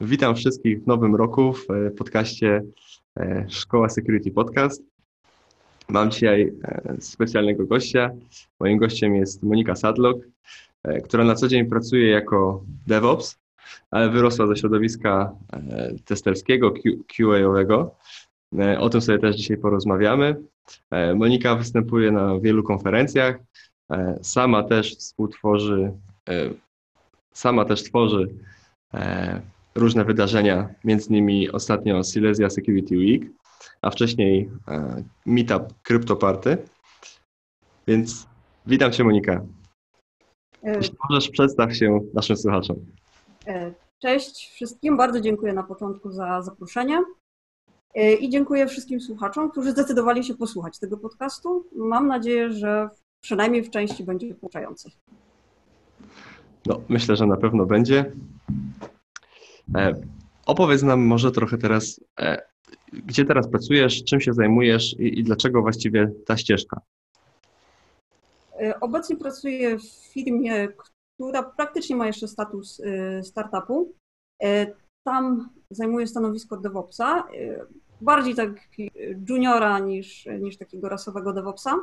Witam wszystkich w nowym roku w e, podcaście e, Szkoła Security Podcast. Mam dzisiaj e, specjalnego gościa. Moim gościem jest Monika Sadlock, która na co dzień pracuje jako DevOps, ale wyrosła ze środowiska testerskiego, QA-owego. O tym sobie też dzisiaj porozmawiamy. Monika występuje na wielu konferencjach. Sama też współtworzy, sama też tworzy różne wydarzenia, między innymi ostatnio Silesia Security Week, a wcześniej e, Meetup CryptoParty. Więc witam Cię Monika. E, Jeśli możesz, przedstaw się naszym słuchaczom. E, cześć wszystkim, bardzo dziękuję na początku za zaproszenie i dziękuję wszystkim słuchaczom, którzy zdecydowali się posłuchać tego podcastu. Mam nadzieję, że przynajmniej w części będzie pouczający. No, myślę, że na pewno będzie. E, opowiedz nam może trochę teraz, e, gdzie teraz pracujesz, czym się zajmujesz i, i dlaczego właściwie ta ścieżka? E, obecnie pracuję w firmie, która praktycznie ma jeszcze status startupu. Tam zajmuję stanowisko DevOpsa, bardziej tak juniora niż, niż takiego rasowego DevOpsa.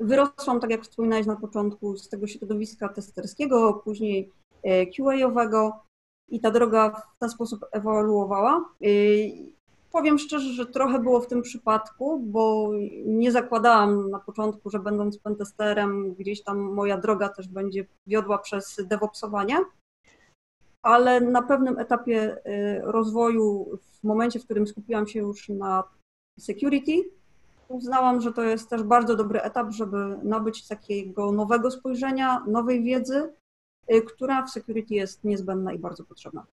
Wyrosłam, tak jak wspominałeś na początku, z tego środowiska testerskiego, później QA-owego i ta droga w ten sposób ewoluowała. Powiem szczerze, że trochę było w tym przypadku, bo nie zakładałam na początku, że będąc pentesterem, gdzieś tam moja droga też będzie wiodła przez DevOpsowanie, ale na pewnym etapie y, rozwoju, w momencie, w którym skupiłam się już na security, uznałam, że to jest też bardzo dobry etap, żeby nabyć takiego nowego spojrzenia, nowej wiedzy, która w security jest niezbędna i bardzo potrzebna.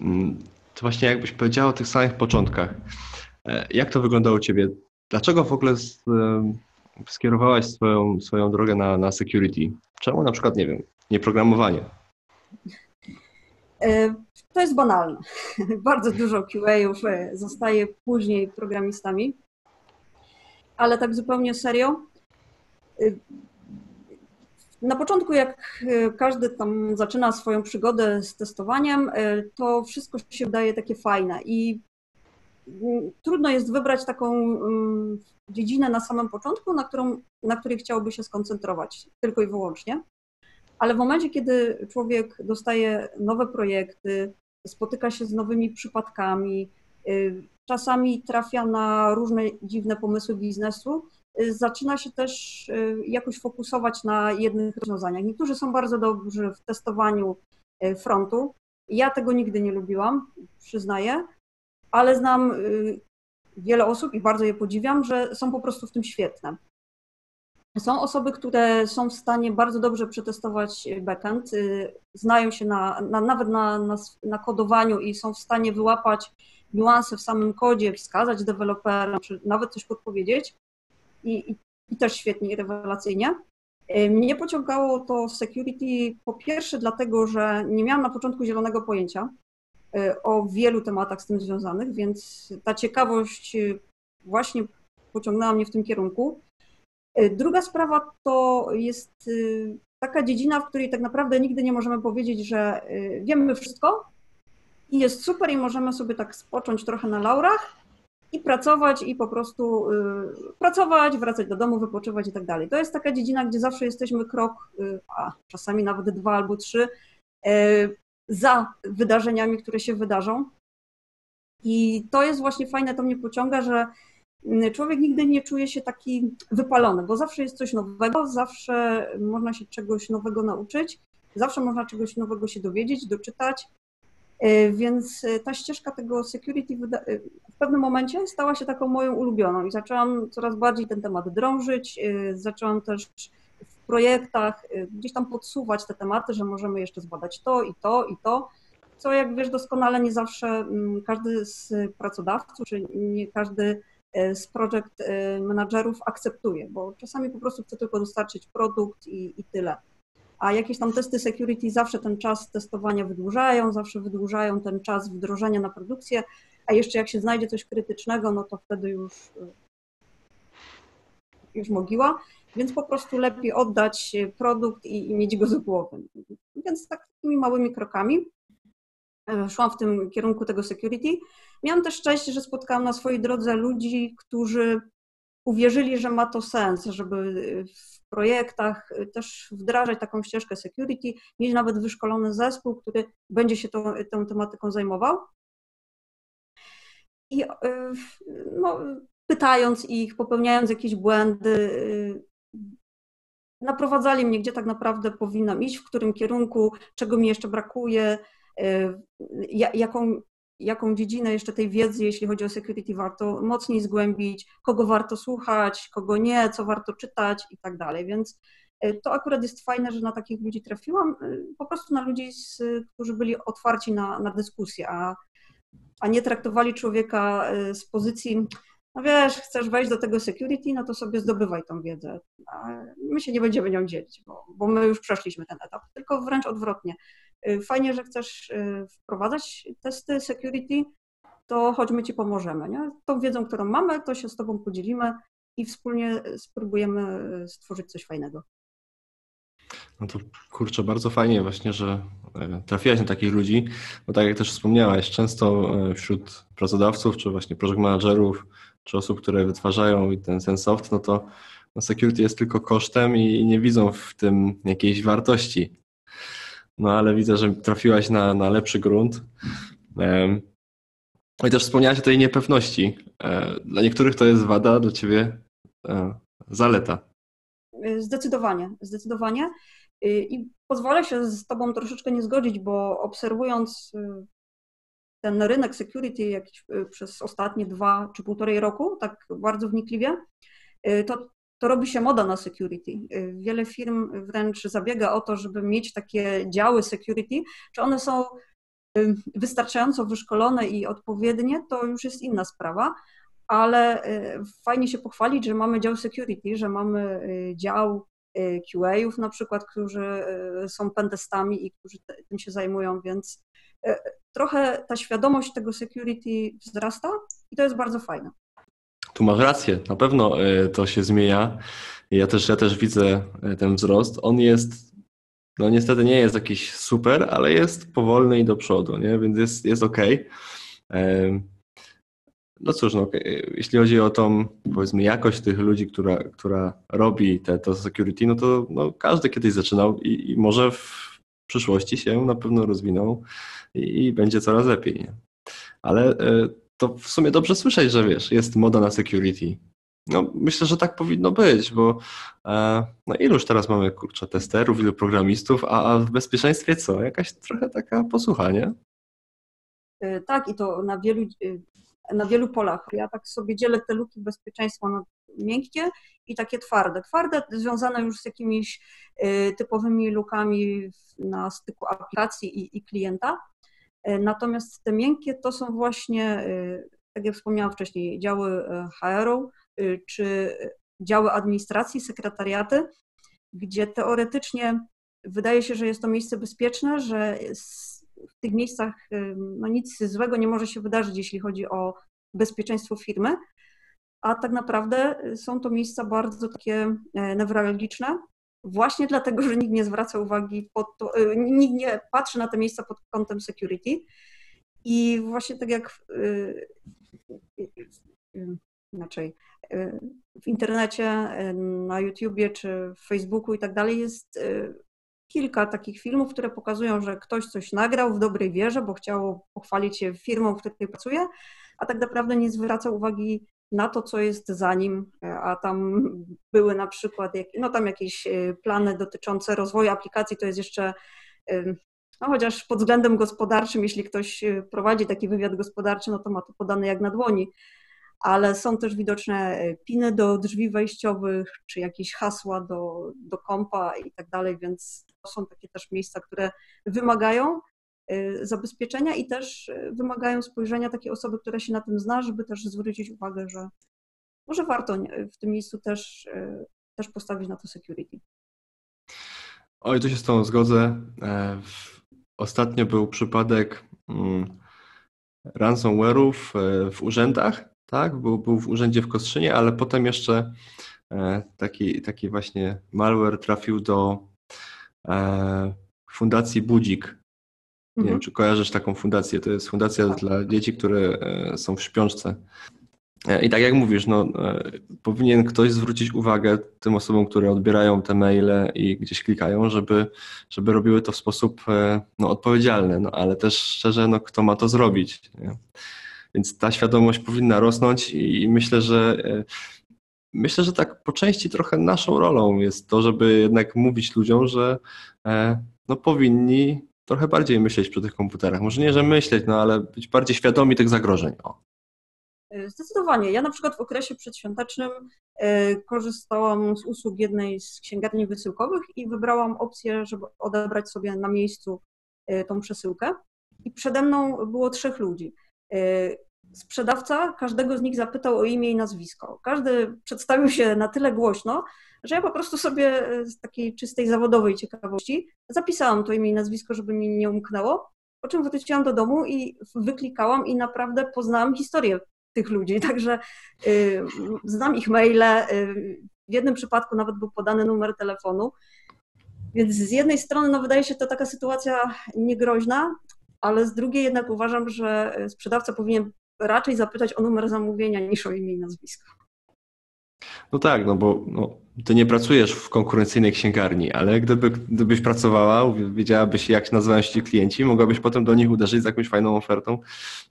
Mm, to właśnie jakbyś powiedziała o tych samych początkach. E, jak to wyglądało u Ciebie? Dlaczego w ogóle skierowałaś swoją, swoją drogę na, na security? Czemu na przykład, nie wiem, nie programowanie? E, to jest banalne. Bardzo dużo QA-ów e, zostaje później programistami, ale tak zupełnie serio. Na początku, jak e, każdy tam zaczyna swoją przygodę z testowaniem, e, to wszystko się wydaje takie fajne i mm, trudno jest wybrać taką mm, dziedzinę na samym początku, na, którą, na której chciałoby się skoncentrować tylko i wyłącznie. Ale w momencie, kiedy człowiek dostaje nowe projekty, spotyka się z nowymi przypadkami, e, czasami trafia na różne dziwne pomysły biznesu, zaczyna się też y, jakoś fokusować na jednych rozwiązaniach. Niektórzy są bardzo dobrzy w testowaniu y, frontu. Ja tego nigdy nie lubiłam, przyznaję, ale znam wiele osób i bardzo je podziwiam, że są po prostu w tym świetne. Są osoby, które są w stanie bardzo dobrze przetestować backend, znają się na, na nawet na, na, na, kodowaniu i są w stanie wyłapać niuanse w samym kodzie, wskazać deweloperom, czy nawet coś podpowiedzieć i, i też świetnie i rewelacyjnie. E, mnie pociągało to security po pierwsze dlatego, że nie miałam na początku zielonego pojęcia e, o wielu tematach z tym związanych, więc ta ciekawość e, właśnie pociągnęła mnie w tym kierunku. Druga sprawa to jest taka dziedzina, w której tak naprawdę nigdy nie możemy powiedzieć, że wiemy wszystko i jest super i możemy sobie tak spocząć trochę na laurach, i pracować i po prostu y, pracować, wracać do domu, wypoczywać i tak dalej. To jest taka dziedzina, gdzie zawsze jesteśmy krok, y, a czasami nawet dwa albo trzy, y, za wydarzeniami, które się wydarzą. I to jest właśnie fajne, to mnie pociąga, że człowiek nigdy nie czuje się taki wypalony, bo zawsze jest coś nowego, zawsze można się czegoś nowego nauczyć, zawsze można czegoś nowego się dowiedzieć, doczytać. E, więc e, ta ścieżka tego security e, w pewnym momencie stała się taką moją ulubioną i zaczęłam coraz bardziej ten temat drążyć. Zaczęłam też w projektach gdzieś tam podsuwać te tematy, że możemy jeszcze zbadać to i to i to, co jak wiesz doskonale nie zawsze mm, każdy z pracodawców, czy nie każdy z project managerów akceptuje, bo czasami po prostu chce tylko dostarczyć produkt i, i tyle a jakieś tam testy security zawsze ten czas testowania wydłużają, zawsze wydłużają ten czas wdrożenia na produkcję, a jeszcze jak się znajdzie coś krytycznego, no to wtedy już, już mogiła, więc po prostu lepiej oddać produkt i, i mieć go z głowy. Więc takimi małymi krokami. szłam w tym kierunku tego security. Miałam też szczęście, że spotkałam na swojej drodze ludzi, którzy uwierzyli, że ma to sens, żeby w projektach też wdrażać taką ścieżkę security, mieć nawet wyszkolony zespół, który będzie się tą, tą tematyką zajmował. I no, pytając ich, popełniając jakieś błędy, naprowadzali mnie, gdzie tak naprawdę powinnam iść, w którym kierunku, czego mi jeszcze brakuje, jaką, jaką dziedzinę jeszcze tej wiedzy, jeśli chodzi o security, warto mocniej zgłębić, kogo warto słuchać, kogo nie, co warto czytać i tak dalej. Więc e, to akurat jest fajne, że na takich ludzi trafiłam, e, po prostu na ludzi, którzy byli otwarci na, na dyskusję, a, a nie traktowali człowieka e, z pozycji no wiesz, chcesz wejść do tego security, no to sobie zdobywaj tą wiedzę. My się nie będziemy nią dzielić, bo, bo my już przeszliśmy ten etap, tylko wręcz odwrotnie. Y, fajnie, że chcesz y, wprowadzać testy security, to chodźmy Ci pomożemy. Nie? Tą wiedzą, którą mamy, to się z Tobą podzielimy i wspólnie spróbujemy y, stworzyć coś fajnego. No to kurczę, bardzo fajnie właśnie, że e, trafiłaś na takich ludzi, bo tak jak też wspomniałaś, często e, wśród pracodawców, czy właśnie project managerów, czy osób, które wytwarzają ten, ten soft, no to no security jest tylko kosztem i nie widzą w tym jakiejś wartości. No ale widzę, że trafiłaś na, na lepszy grunt. No i też wspomniałaś o tej niepewności. E, dla niektórych to jest wada, dla ciebie zaleta. Zdecydowanie, zdecydowanie. I pozwolę się z Tobą troszeczkę nie zgodzić, bo obserwując y, ten rynek security jakiś y, przez ostatnie dwa czy półtorej roku, tak bardzo wnikliwie, y, to, to robi się moda na security. Wiele firm wręcz zabiega o to, żeby mieć takie działy security. Czy one są wystarczająco wyszkolone i odpowiednie, to już jest inna sprawa, ale fajnie się pochwalić, że mamy dział security, że mamy dział Y, QA-ów na przykład, którzy y, są pentestami i którzy tym się zajmują, więc y, trochę ta świadomość tego security wzrasta i to jest bardzo fajne. Tu masz rację, na pewno to się zmienia. Ja też, ja też widzę ten wzrost. On jest, no niestety nie jest jakiś super, ale jest powolny i do przodu, nie? więc jest, jest ok. No cóż, no, jeśli chodzi o tą, powiedzmy, jakość tych ludzi, która, która robi te, to security, no to no, każdy kiedyś zaczynał i, i może w przyszłości się na pewno rozwiną i, i będzie coraz lepiej. Nie? Ale y, to w sumie dobrze słyszeć, że wiesz, jest moda na security. No, myślę, że tak powinno być, bo e, no iluż teraz mamy, kurczę, testerów, ilu programistów, a, a w bezpieczeństwie co? Jakaś trochę taka posłucha, nie? E, tak, i to na wielu na wielu polach. Ja tak sobie dzielę te luki bezpieczeństwa na miękkie i takie twarde. Twarde związane już z jakimiś y, typowymi lukami na styku aplikacji i, i klienta. Y, natomiast te miękkie to są właśnie, y, tak jak wspomniałam wcześniej, działy HR-u czy działy administracji, sekretariaty, gdzie teoretycznie wydaje się, że jest to miejsce bezpieczne, że w tych miejscach no nic złego nie może się wydarzyć, jeśli chodzi o bezpieczeństwo firmy, a tak naprawdę są to miejsca bardzo takie e, newralgiczne, właśnie dlatego, że nikt nie zwraca uwagi, to, e, nikt nie patrzy na te miejsca pod kątem security. I właśnie tak jak inaczej, w internecie, na YouTubie czy w Facebooku i tak dalej jest kilka takich filmów, które pokazują, że ktoś coś nagrał w dobrej wierze, bo chciał pochwalić się firmą, w której pracuje, a tak naprawdę nie zwraca uwagi na to, co jest za nim, a tam były na przykład, no tam jakieś e, plany dotyczące rozwoju aplikacji, to jest jeszcze, e, no chociaż pod względem gospodarczym, jeśli ktoś e, prowadzi taki wywiad gospodarczy, no to ma to podane jak na dłoni, ale są też widoczne piny do drzwi wejściowych, czy jakieś hasła do, do kompa i tak dalej, więc to są takie też miejsca, które wymagają zabezpieczenia i też y, wymagają spojrzenia takiej osoby, która się na tym zna, żeby też zwrócić uwagę, że może warto w tym miejscu też, y, też postawić na to security. Oj, tu się z tą zgodzę. E, ostatnio był przypadek mm, ransomware'ów e, w urzędach, tak? Był, był w urzędzie w Kostrzynie, ale potem jeszcze e, taki, taki właśnie malware trafił do Fundacji Budzik. Nie wiem, czy kojarzysz taką fundację. To jest fundacja tak. dla dzieci, które e, są w śpiączce. E, I tak jak mówisz, no, e, powinien ktoś zwrócić uwagę tym osobom, które odbierają te maile i gdzieś klikają, żeby, żeby robiły to w sposób no, odpowiedzialny, no, ale też szczerze, no, kto ma to zrobić. Nie? Więc ta świadomość powinna rosnąć i myślę, że myślę, że tak po części trochę naszą rolą jest to, żeby jednak mówić ludziom, że no, powinni trochę bardziej myśleć przy tych komputerach. Może nie, że myśleć, no ale być bardziej świadomi tych zagrożeń. O. E, zdecydowanie. Ja na przykład w okresie przedświątecznym e, korzystałam z usług jednej z księgarni wysyłkowych i wybrałam opcję, żeby odebrać sobie na miejscu e, tą przesyłkę. I przede mną było trzech ludzi. Sprzedawca każdego z nich zapytał o imię i nazwisko. Każdy przedstawił się na tyle głośno, że ja po prostu sobie z takiej czystej zawodowej ciekawości zapisałam to imię i nazwisko, żeby mi nie umknęło. Po czym wróciłam do domu i wyklikałam i naprawdę poznałam historię tych ludzi. Także y, znam ich maile. Y, w jednym przypadku nawet był podany numer telefonu. Więc z jednej strony no, wydaje się to taka sytuacja niegroźna, ale z drugiej jednak uważam, że sprzedawca powinien raczej zapytać o numer zamówienia niż o imię i nazwisko. No tak, no bo no, ty nie pracujesz w konkurencyjnej księgarni, ale gdyby, gdybyś pracowała, wiedziałabyś jak nazywają się ci klienci, mogłabyś potem do nich uderzyć z jakąś fajną ofertą,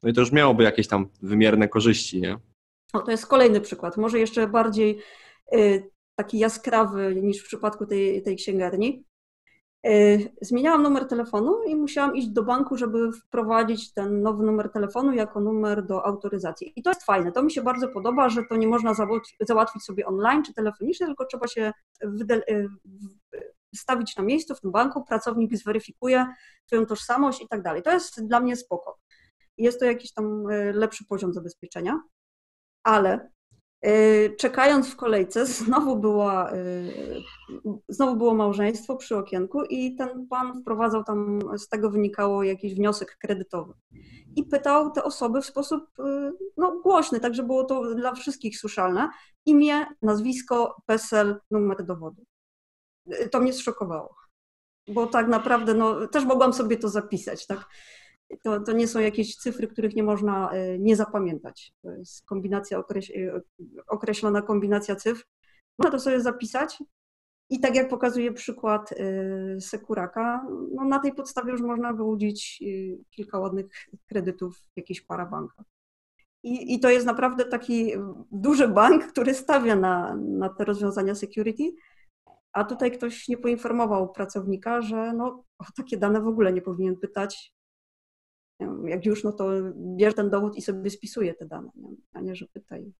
no i to już miałoby jakieś tam wymierne korzyści, nie? O, to jest kolejny przykład, może jeszcze bardziej y, taki jaskrawy niż w przypadku tej, tej księgarni. E, zmieniałam numer telefonu i musiałam iść do banku, żeby wprowadzić ten nowy numer telefonu jako numer do autoryzacji. I to jest fajne. To mi się bardzo podoba, że to nie można załatwić sobie online czy telefonicznie, tylko trzeba się wystawić na miejscu w tym banku, pracownik zweryfikuje Twoją tożsamość i tak dalej. To jest dla mnie spoko. Jest to jakiś tam e, lepszy poziom zabezpieczenia, ale Y, czekając w kolejce, znowu, była, y, znowu było małżeństwo przy okienku i ten pan wprowadzał tam, z tego wynikało jakiś wniosek kredytowy. I pytał te osoby w sposób y, no, głośny, tak że było to dla wszystkich słyszalne. Imię, nazwisko, PESEL, numer dowodu. To mnie zszokowało. Bo tak naprawdę, no, też mogłam sobie to zapisać, tak? To, to nie są jakieś cyfry, których nie można e, nie zapamiętać. To jest kombinacja, e, określona kombinacja cyfr. Można to sobie zapisać i tak jak pokazuje przykład e, Sekuraka, no na tej podstawie już można wyłudzić kilka ładnych kredytów w jakichś parabankach. I, I to jest naprawdę taki duży bank, który stawia na, na te rozwiązania security, a tutaj ktoś nie poinformował pracownika, że no, o takie dane w ogóle nie powinien pytać, jak już, no to bierz ten dowód i sobie spisuje te dane, nie? a nie, że pytaj.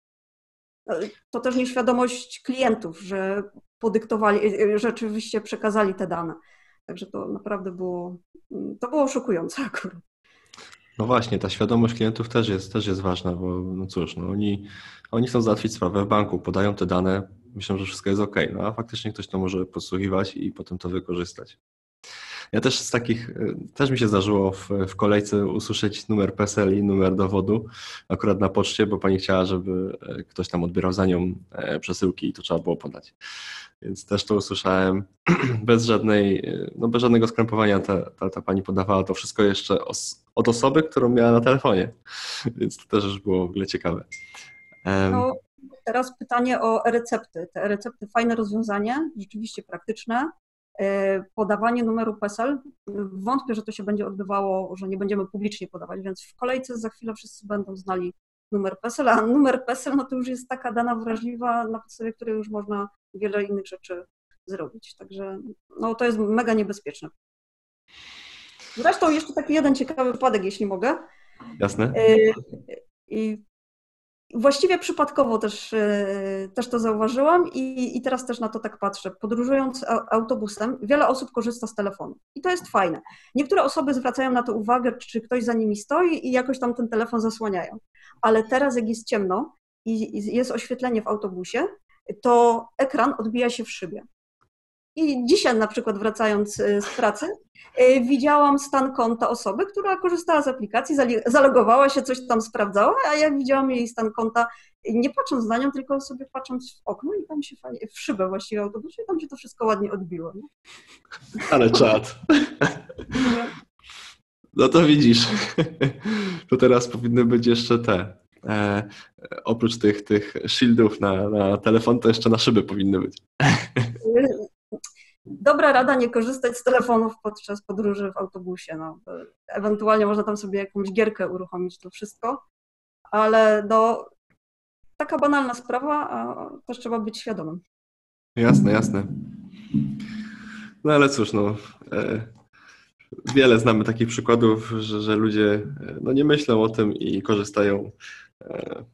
No, to też nieświadomość klientów, że podyktowali, y, rzeczywiście przekazali te dane. Także to naprawdę było, to było szokujące akurat. No właśnie, ta świadomość klientów też jest, też jest ważna, bo no cóż, no oni, oni chcą załatwić sprawę w banku, podają te dane, myślą, że wszystko jest ok, no a faktycznie ktoś to może podsłuchiwać i potem to wykorzystać. Ja też z takich, e, też mi się zdarzyło w, w kolejce usłyszeć numer PESEL i numer dowodu, akurat na poczcie, bo pani chciała, żeby e, ktoś tam odbierał za nią e, przesyłki i to trzeba było podać. Więc też to usłyszałem bez żadnej, no bez żadnego skrępowania ta, ta, ta pani podawała to wszystko jeszcze os, od osoby, którą miała na telefonie. Więc to też już było w ogóle ciekawe. No, teraz pytanie o recepty. Te recepty, fajne rozwiązanie, rzeczywiście praktyczne. E, podawanie numeru PESEL. Wątpię, że to się będzie odbywało, że nie będziemy publicznie podawać, więc w kolejce za chwilę wszyscy będą znali numer PESEL, a numer PESEL no to już jest taka dana wrażliwa, na podstawie której już można wiele innych rzeczy zrobić. Także no, to jest mega niebezpieczne. Zresztą jeszcze taki jeden ciekawy wypadek, jeśli mogę. Jasne. E, I Właściwie przypadkowo też, e, też to zauważyłam i, i teraz też na to tak patrzę. Podróżując autobusem, wiele osób korzysta z telefonu i to jest fajne. Niektóre osoby zwracają na to uwagę, czy ktoś za nimi stoi i jakoś tam ten telefon zasłaniają. Ale teraz, jak jest ciemno i jest oświetlenie w autobusie, to ekran odbija się w szybie. I dzisiaj na przykład wracając y, z pracy, y, widziałam stan konta osoby, która korzystała z aplikacji, zalogowała się, coś tam sprawdzała, a ja widziałam jej stan konta nie patrząc na nią, tylko sobie patrząc w okno i tam się fajnie, w szybę właściwie autobusu i tam się to wszystko ładnie odbiło. Nie? Ale czad. No to widzisz. To teraz powinny być jeszcze te. E, oprócz tych, tych shieldów na, na telefon, to jeszcze na szyby powinny być. Dobra rada nie korzystać z telefonów podczas podróży w autobusie. No. Ewentualnie można tam sobie jakąś gierkę uruchomić, to wszystko, ale taka banalna sprawa, a też trzeba być świadomym. Jasne, jasne. No ale cóż, no, e, wiele znamy takich przykładów, że, że ludzie e, no, nie myślą o tym i korzystają e,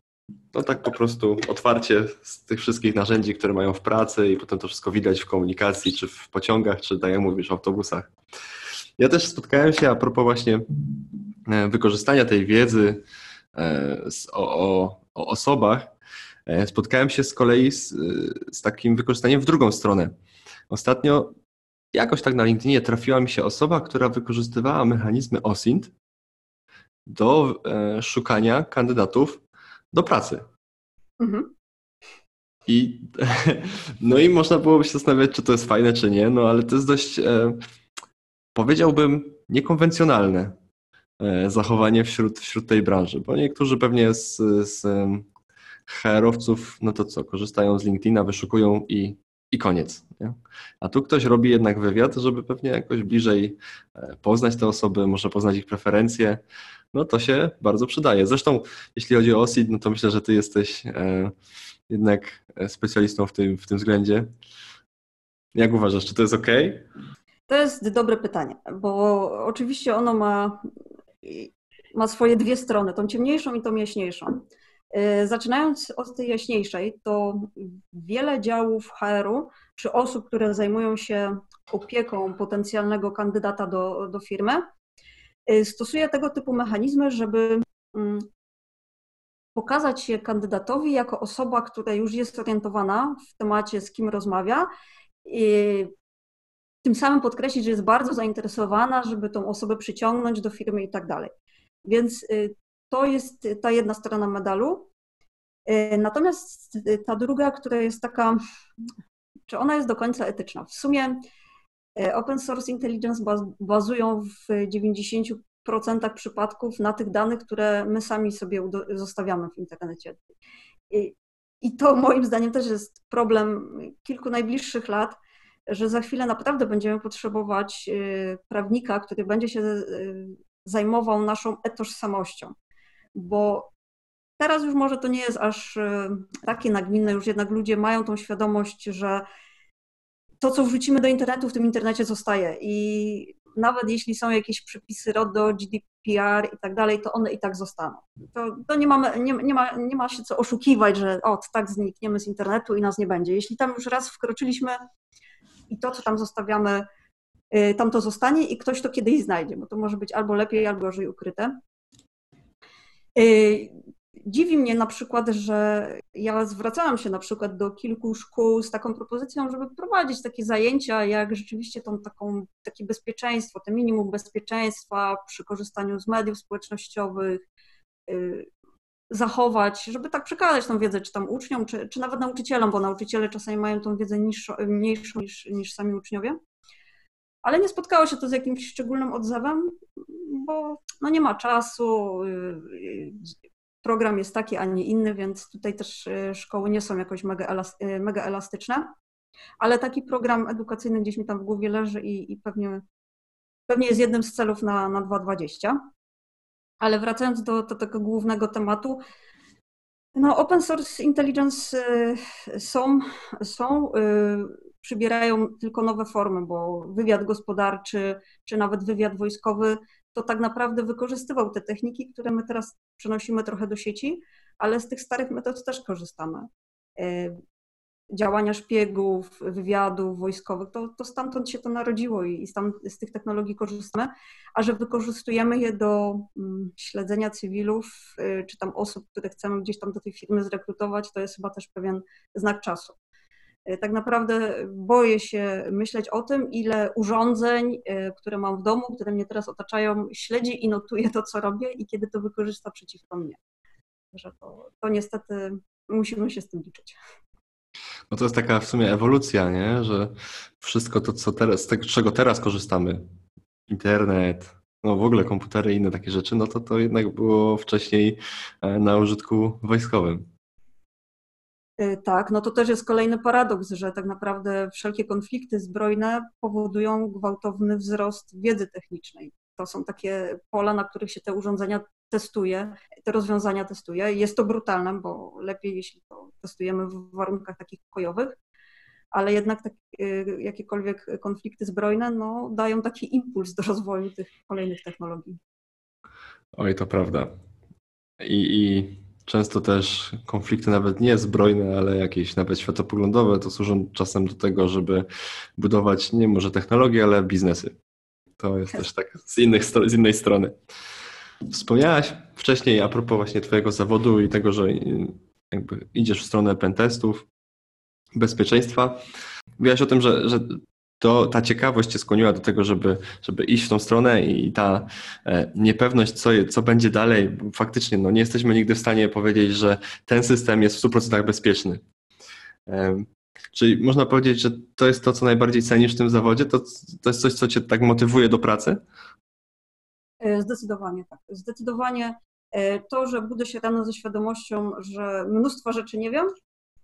no tak po prostu otwarcie z tych wszystkich narzędzi, które mają w pracy i potem to wszystko widać w komunikacji, czy w pociągach, czy tak jak mówisz, w autobusach. Ja też spotkałem się a propos właśnie wykorzystania tej wiedzy o, o, o osobach. Spotkałem się z kolei z, z takim wykorzystaniem w drugą stronę. Ostatnio jakoś tak na LinkedInie trafiła mi się osoba, która wykorzystywała mechanizmy OSINT do e, szukania kandydatów do pracy. Mhm. I, no i można byłoby się zastanawiać, czy to jest fajne, czy nie, no ale to jest dość, e, powiedziałbym, niekonwencjonalne e, zachowanie wśród, wśród tej branży, bo niektórzy pewnie z, z HR-owców, no to co, korzystają z LinkedIna, wyszukują i i koniec. Nie? A tu ktoś robi jednak wywiad, żeby pewnie jakoś bliżej e, poznać te osoby, może poznać ich preferencje, no to się bardzo przydaje. Zresztą, jeśli chodzi o OSID, no to myślę, że ty jesteś e, jednak e, specjalistą w tym, w tym względzie. Jak uważasz, czy to jest ok? To jest dobre pytanie, bo oczywiście ono ma, ma swoje dwie strony, tą ciemniejszą i tą jaśniejszą. E, zaczynając od tej jaśniejszej, to wiele działów HR-u czy osób, które zajmują się opieką potencjalnego kandydata do, do firmy, stosuje tego typu mechanizmy, żeby mm, pokazać się kandydatowi jako osoba, która już jest orientowana w temacie, z kim rozmawia, i tym samym podkreślić, że jest bardzo zainteresowana, żeby tą osobę przyciągnąć do firmy i tak dalej. Więc y, to jest ta jedna strona medalu. E, natomiast ta druga, która jest taka, czy ona jest do końca etyczna? W sumie open source intelligence bazują w 90% przypadków na tych danych, które my sami sobie zostawiamy w internecie. I to moim zdaniem też jest problem kilku najbliższych lat, że za chwilę naprawdę będziemy potrzebować e, prawnika, który będzie się zajmował naszą tożsamością bo teraz już może to nie jest aż e, takie nagminne, już jednak ludzie mają tą świadomość, że to, co wrzucimy do internetu, w tym internecie zostaje i nawet jeśli są jakieś przepisy RODO, GDPR i tak dalej, to one i tak zostaną. To, to nie, mamy, nie, nie, ma, nie ma się co oszukiwać, że o, tak znikniemy z internetu i nas nie będzie. Jeśli tam już raz wkroczyliśmy i to, co tam zostawiamy, e, tam to zostanie i ktoś to kiedyś znajdzie, bo to może być albo lepiej, albo gorzej ukryte. Dziwi mnie na przykład, że ja zwracałam się na przykład do kilku szkół z taką propozycją, żeby prowadzić takie zajęcia, jak rzeczywiście tą taką, takie bezpieczeństwo, te minimum bezpieczeństwa przy korzystaniu z mediów społecznościowych, y, zachować, żeby tak przekazać tą wiedzę, czy tam uczniom, czy, czy nawet nauczycielom, bo nauczyciele czasami mają tą wiedzę niższą, mniejszą niż, niż sami uczniowie. Ale nie spotkało się to z jakimś szczególnym odzewem, bo no nie ma czasu, y, y, program jest taki, a nie inny, więc tutaj też y, szkoły nie są jakoś mega, mega elastyczne. Ale taki program edukacyjny gdzieś mi tam w głowie leży i, i pewnie, pewnie jest jednym z celów na, na 2020. Ale wracając do, do tego głównego tematu, no, open source intelligence są, są przybierają tylko nowe formy, bo wywiad gospodarczy czy nawet wywiad wojskowy to tak naprawdę wykorzystywał te techniki, które my teraz przenosimy trochę do sieci, ale z tych starych metod też korzystamy. E, działania szpiegów, wywiadów wojskowych, to, to stamtąd się to narodziło i, i z tych technologii korzystamy, a że wykorzystujemy je do mm, śledzenia cywilów, y, czy tam osób, które chcemy gdzieś tam do tej firmy zrekrutować, to jest chyba też pewien znak czasu. E, tak naprawdę boję się myśleć o tym, ile urządzeń, e, które mam w domu, które mnie teraz otaczają, śledzi i notuje to, co robię i kiedy to wykorzysta przeciwko mnie. Że to, to niestety musimy się z tym liczyć. No to jest taka w sumie ewolucja, nie? że wszystko to, co teraz, z czego teraz korzystamy, internet, no w ogóle komputery i inne takie rzeczy, no to to jednak było wcześniej e, na użytku wojskowym. Y, tak, no to też jest kolejny paradoks, że tak naprawdę wszelkie konflikty zbrojne powodują gwałtowny wzrost wiedzy technicznej. To są takie pola, na których się te urządzenia testuje, te rozwiązania testuje. Jest to brutalne, bo lepiej, jeśli to testujemy w warunkach takich pokojowych, ale jednak tak, y, jakiekolwiek konflikty zbrojne no, dają taki impuls do rozwoju tych kolejnych technologii. Oj, to prawda. I, i często też konflikty nawet nie zbrojne, ale jakieś nawet światopoglądowe, to służą czasem do tego, żeby budować nie może technologie, ale biznesy. To jest też tak z, innych, z innej strony. Wspomniałaś wcześniej a propos właśnie Twojego zawodu i tego, że jakby idziesz w stronę pentestów, bezpieczeństwa. Mówiłaś o tym, że, że to ta ciekawość cię skłoniła do tego, żeby, żeby iść w tą stronę i ta e, niepewność, co, co będzie dalej, faktycznie no, nie jesteśmy nigdy w stanie powiedzieć, że ten system jest w 100% bezpieczny. Czyli można powiedzieć, że to jest to, co najbardziej cenisz w tym zawodzie? To, to jest coś, co cię tak motywuje do pracy? E, zdecydowanie tak. Zdecydowanie e, to, że budzę się rano ze świadomością, że mnóstwo rzeczy nie wiem,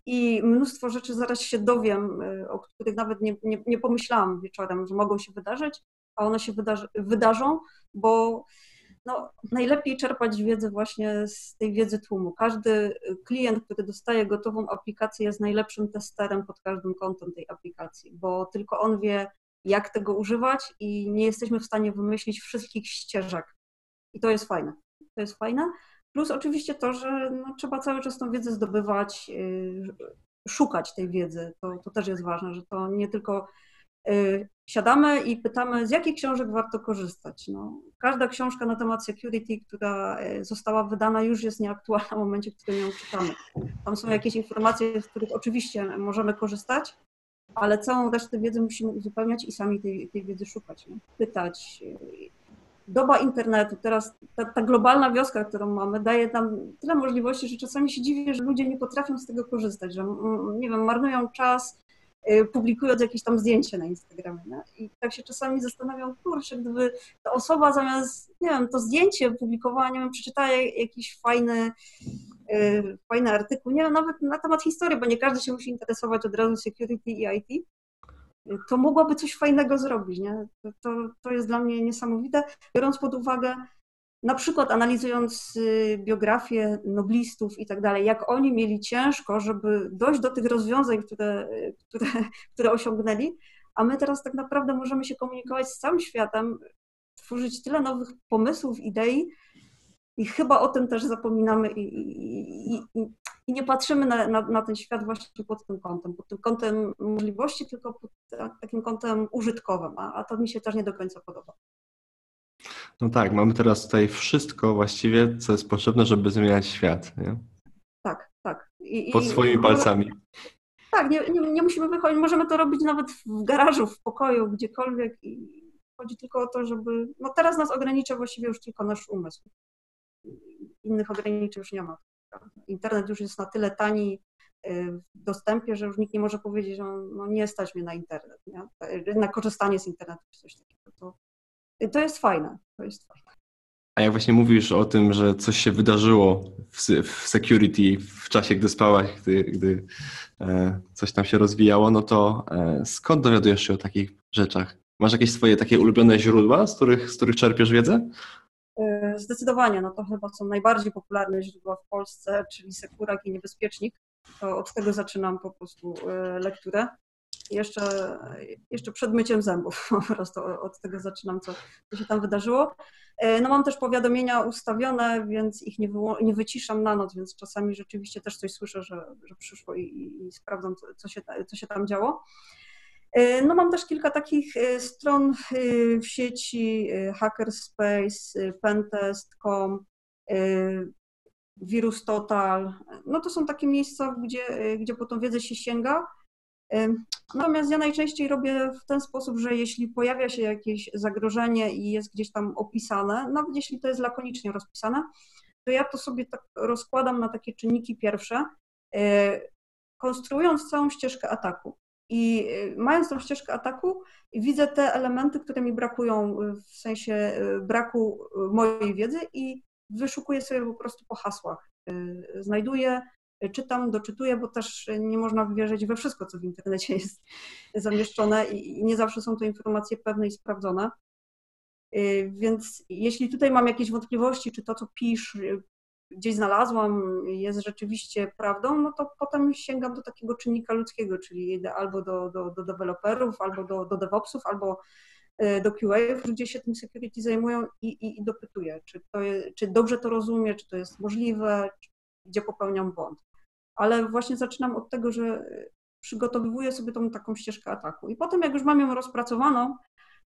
i mnóstwo rzeczy zaraz się dowiem, y, o których nawet nie, nie, nie pomyślałam wieczorem, że mogą się wydarzyć, a one się wydarzy, wydarzą, bo no, najlepiej czerpać wiedzę właśnie z tej wiedzy tłumu. Każdy klient, który dostaje gotową aplikację, jest najlepszym testerem pod każdym kątem tej aplikacji, bo tylko on wie, jak tego używać i nie jesteśmy w stanie wymyślić wszystkich ścieżek. I to jest fajne. To jest fajne. Plus oczywiście to, że no, trzeba cały czas tą wiedzę zdobywać, y, szukać tej wiedzy. To, to też jest ważne, że to nie tylko y, siadamy i pytamy, z jakich książek warto korzystać. No, każda książka na temat security, która y, została wydana, już jest nieaktualna w momencie, w którym ją czytamy. Tam są jakieś informacje, z których oczywiście możemy korzystać, ale całą resztę wiedzy musimy uzupełniać i sami tej, tej wiedzy szukać, nie? pytać, doba internetu, teraz ta, ta, globalna wioska, którą mamy, daje nam tyle możliwości, że czasami się dziwię, że ludzie nie potrafią z tego korzystać, że nie wiem, marnują czas y, publikując jakieś tam zdjęcie na Instagramie. Nie? I tak się czasami zastanawiam, kurczę, gdyby ta osoba zamiast, nie wiem, to zdjęcie publikowała, nie wiem, przeczytała jakiś fajny, yy, fajny artykuł, nie wiem, nawet na temat historii, bo nie każdy się musi interesować od razu security i IT, to mogłaby coś fajnego zrobić. Nie? To, to jest dla mnie niesamowite, biorąc pod uwagę, na przykład analizując y, biografię noblistów i tak dalej, jak oni mieli ciężko, żeby dojść do tych rozwiązań, które, które, które osiągnęli, a my teraz tak naprawdę możemy się komunikować z całym światem, tworzyć tyle nowych pomysłów, idei, i chyba o tym też zapominamy i, i, i, i nie patrzymy na, na, na, ten świat właśnie pod tym kątem, pod tym kątem możliwości, tylko pod takim kątem użytkowym, a, a to mi się też nie do końca podoba. No tak, mamy teraz tutaj wszystko właściwie, co jest potrzebne, żeby zmieniać świat. Nie? Tak, tak. I, Pod swoimi i, palcami. Tak, nie, nie, nie, musimy wychodzić, możemy to robić nawet w garażu, w pokoju, gdziekolwiek i chodzi tylko o to, żeby, no teraz nas ogranicza właściwie już tylko nasz umysł innych ograniczeń już nie ma. Internet już jest na tyle tani y, w dostępie, że już nikt nie może powiedzieć, że no nie stać mnie na internet, nie? na korzystanie z internetu czy coś takiego. To, to jest fajne, to jest fajne. A jak właśnie mówisz o tym, że coś się wydarzyło w, w security w czasie, gdy spałaś, gdy, gdy e, coś tam się rozwijało, no to e, skąd dowiadujesz się o takich rzeczach? Masz jakieś swoje takie ulubione źródła, z których, z których czerpiesz wiedzę? E, zdecydowanie, no to chyba są najbardziej popularne źródła w Polsce, czyli Sekurak i Niebezpiecznik. To od tego zaczynam po prostu e, lekturę. Jeszcze, jeszcze przed myciem zębów po prostu od tego zaczynam, co, co się tam wydarzyło. E, no mam też powiadomienia ustawione, więc ich nie, nie wyciszam na noc, więc czasami rzeczywiście też coś słyszę, że, że przyszło i, i, sprawdzam, co się, co się tam działo. E, no mam też kilka takich e, stron e, w sieci Hackerspace, Pentest.com, Virus Total. No to są takie miejsca, gdzie, gdzie po tą wiedzę się sięga. Natomiast ja najczęściej robię w ten sposób, że jeśli pojawia się jakieś zagrożenie i jest gdzieś tam opisane, nawet jeśli to jest lakonicznie rozpisane, to ja to sobie tak rozkładam na takie czynniki pierwsze, konstruując całą ścieżkę ataku. I mając tą ścieżkę ataku, widzę te elementy, które mi brakują w sensie braku mojej wiedzy i wyszukuję sobie po prostu po hasłach. Znajduję czytam, doczytuję, bo też nie można wierzyć we wszystko, co w internecie jest zamieszczone i nie zawsze są to informacje pewne i sprawdzone. Y, więc jeśli tutaj mam jakieś wątpliwości, czy to, co pisz, y, gdzieś znalazłam, jest rzeczywiście prawdą, no to potem sięgam do takiego czynnika ludzkiego, czyli albo do, do, do deweloperów, albo do, do DevOpsów, albo y, do QA, gdzie się tym security zajmują i, i, i dopytuję, czy, to czy dobrze to rozumiem, czy to jest możliwe, gdzie popełniam błąd ale właśnie zaczynam od tego, że przygotowuję sobie tą taką ścieżkę ataku. I potem, jak już mam ją rozpracowaną,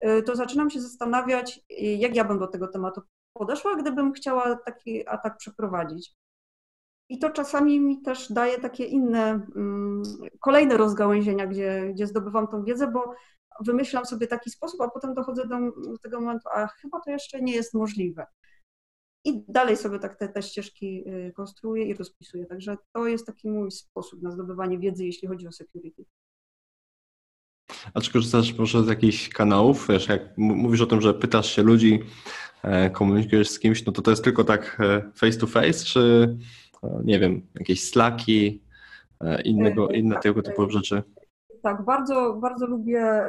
y, to zaczynam się zastanawiać, jak ja bym do tego tematu podeszła, gdybym chciała taki atak przeprowadzić. I to czasami mi też daje takie inne, mm, kolejne rozgałęzienia, gdzie, gdzie zdobywam tą wiedzę, bo wymyślam sobie taki sposób, a potem dochodzę do, tego momentu, a chyba to jeszcze nie jest możliwe i dalej sobie tak te, te ścieżki y, konstruuję i rozpisuję. Także to jest taki mój sposób na zdobywanie wiedzy, jeśli chodzi o security. A czy korzystasz może z jakichś kanałów? Wiesz, jak mówisz o tym, że pytasz się ludzi, e, komunikujesz z kimś, no to to jest tylko tak e, face to face, czy e, nie wiem, jakieś slaki, innego, inne tak, tego typu rzeczy? Tak, bardzo, bardzo lubię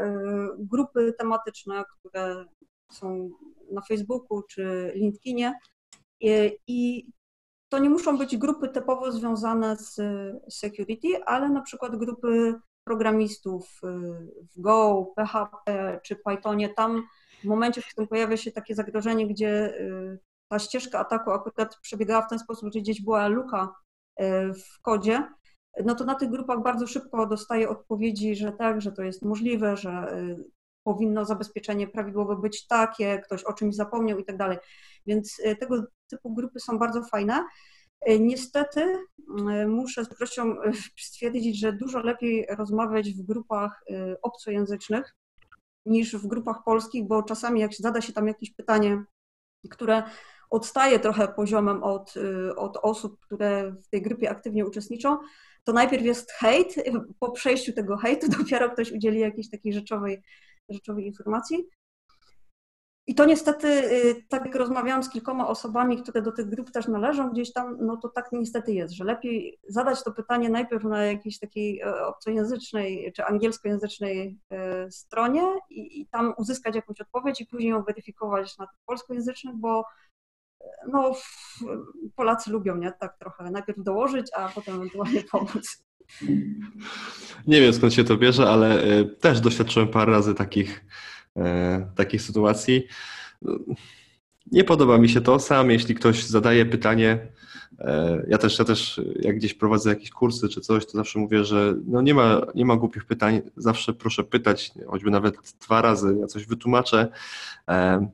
grupy tematyczne, które są na Facebooku czy LinkedInie, i to nie muszą być grupy typowo związane z security, ale na przykład grupy programistów y, w Go, PHP czy Pythonie. Tam w momencie, w którym pojawia się takie zagrożenie, gdzie y, ta ścieżka ataku akurat przebiegała w ten sposób, że gdzieś była luka y, w kodzie, no to na tych grupach bardzo szybko dostaję odpowiedzi, że tak, że to jest możliwe, że powinno zabezpieczenie prawidłowe być takie, ktoś o czymś zapomniał i tak dalej. Więc tego typu grupy są bardzo fajne. E, niestety e, muszę z przykrością e, stwierdzić, że dużo lepiej rozmawiać w grupach obcojęzycznych niż w grupach polskich, bo czasami jak zada się tam jakieś pytanie, które odstaje trochę poziomem od, od osób, które w tej grupie aktywnie uczestniczą, to najpierw jest hejt, po przejściu tego hejtu dopiero ktoś udzieli jakiejś takiej rzeczowej, rzeczowej informacji. I to niestety, y, tak jak rozmawiałam z kilkoma osobami, które do tych grup też należą gdzieś tam, no to tak niestety jest, że lepiej zadać to pytanie najpierw na jakiejś takiej e, obcojęzycznej czy angielskojęzycznej e, stronie i, i tam uzyskać jakąś odpowiedź i później ją weryfikować na tych polskojęzycznych, bo e, no, Polacy lubią, nie? Tak trochę. Najpierw dołożyć, a potem ewentualnie pomóc. Nie wiem skąd się to bierze, ale też doświadczyłem parę razy takich takich sytuacji. Nie podoba mi się to sam, jeśli ktoś zadaje pytanie. E, ja też, ja też jak gdzieś prowadzę jakieś kursy czy coś, to zawsze mówię, że no nie, ma, nie ma głupich pytań. Zawsze proszę pytać, choćby nawet dwa razy, ja coś wytłumaczę. E,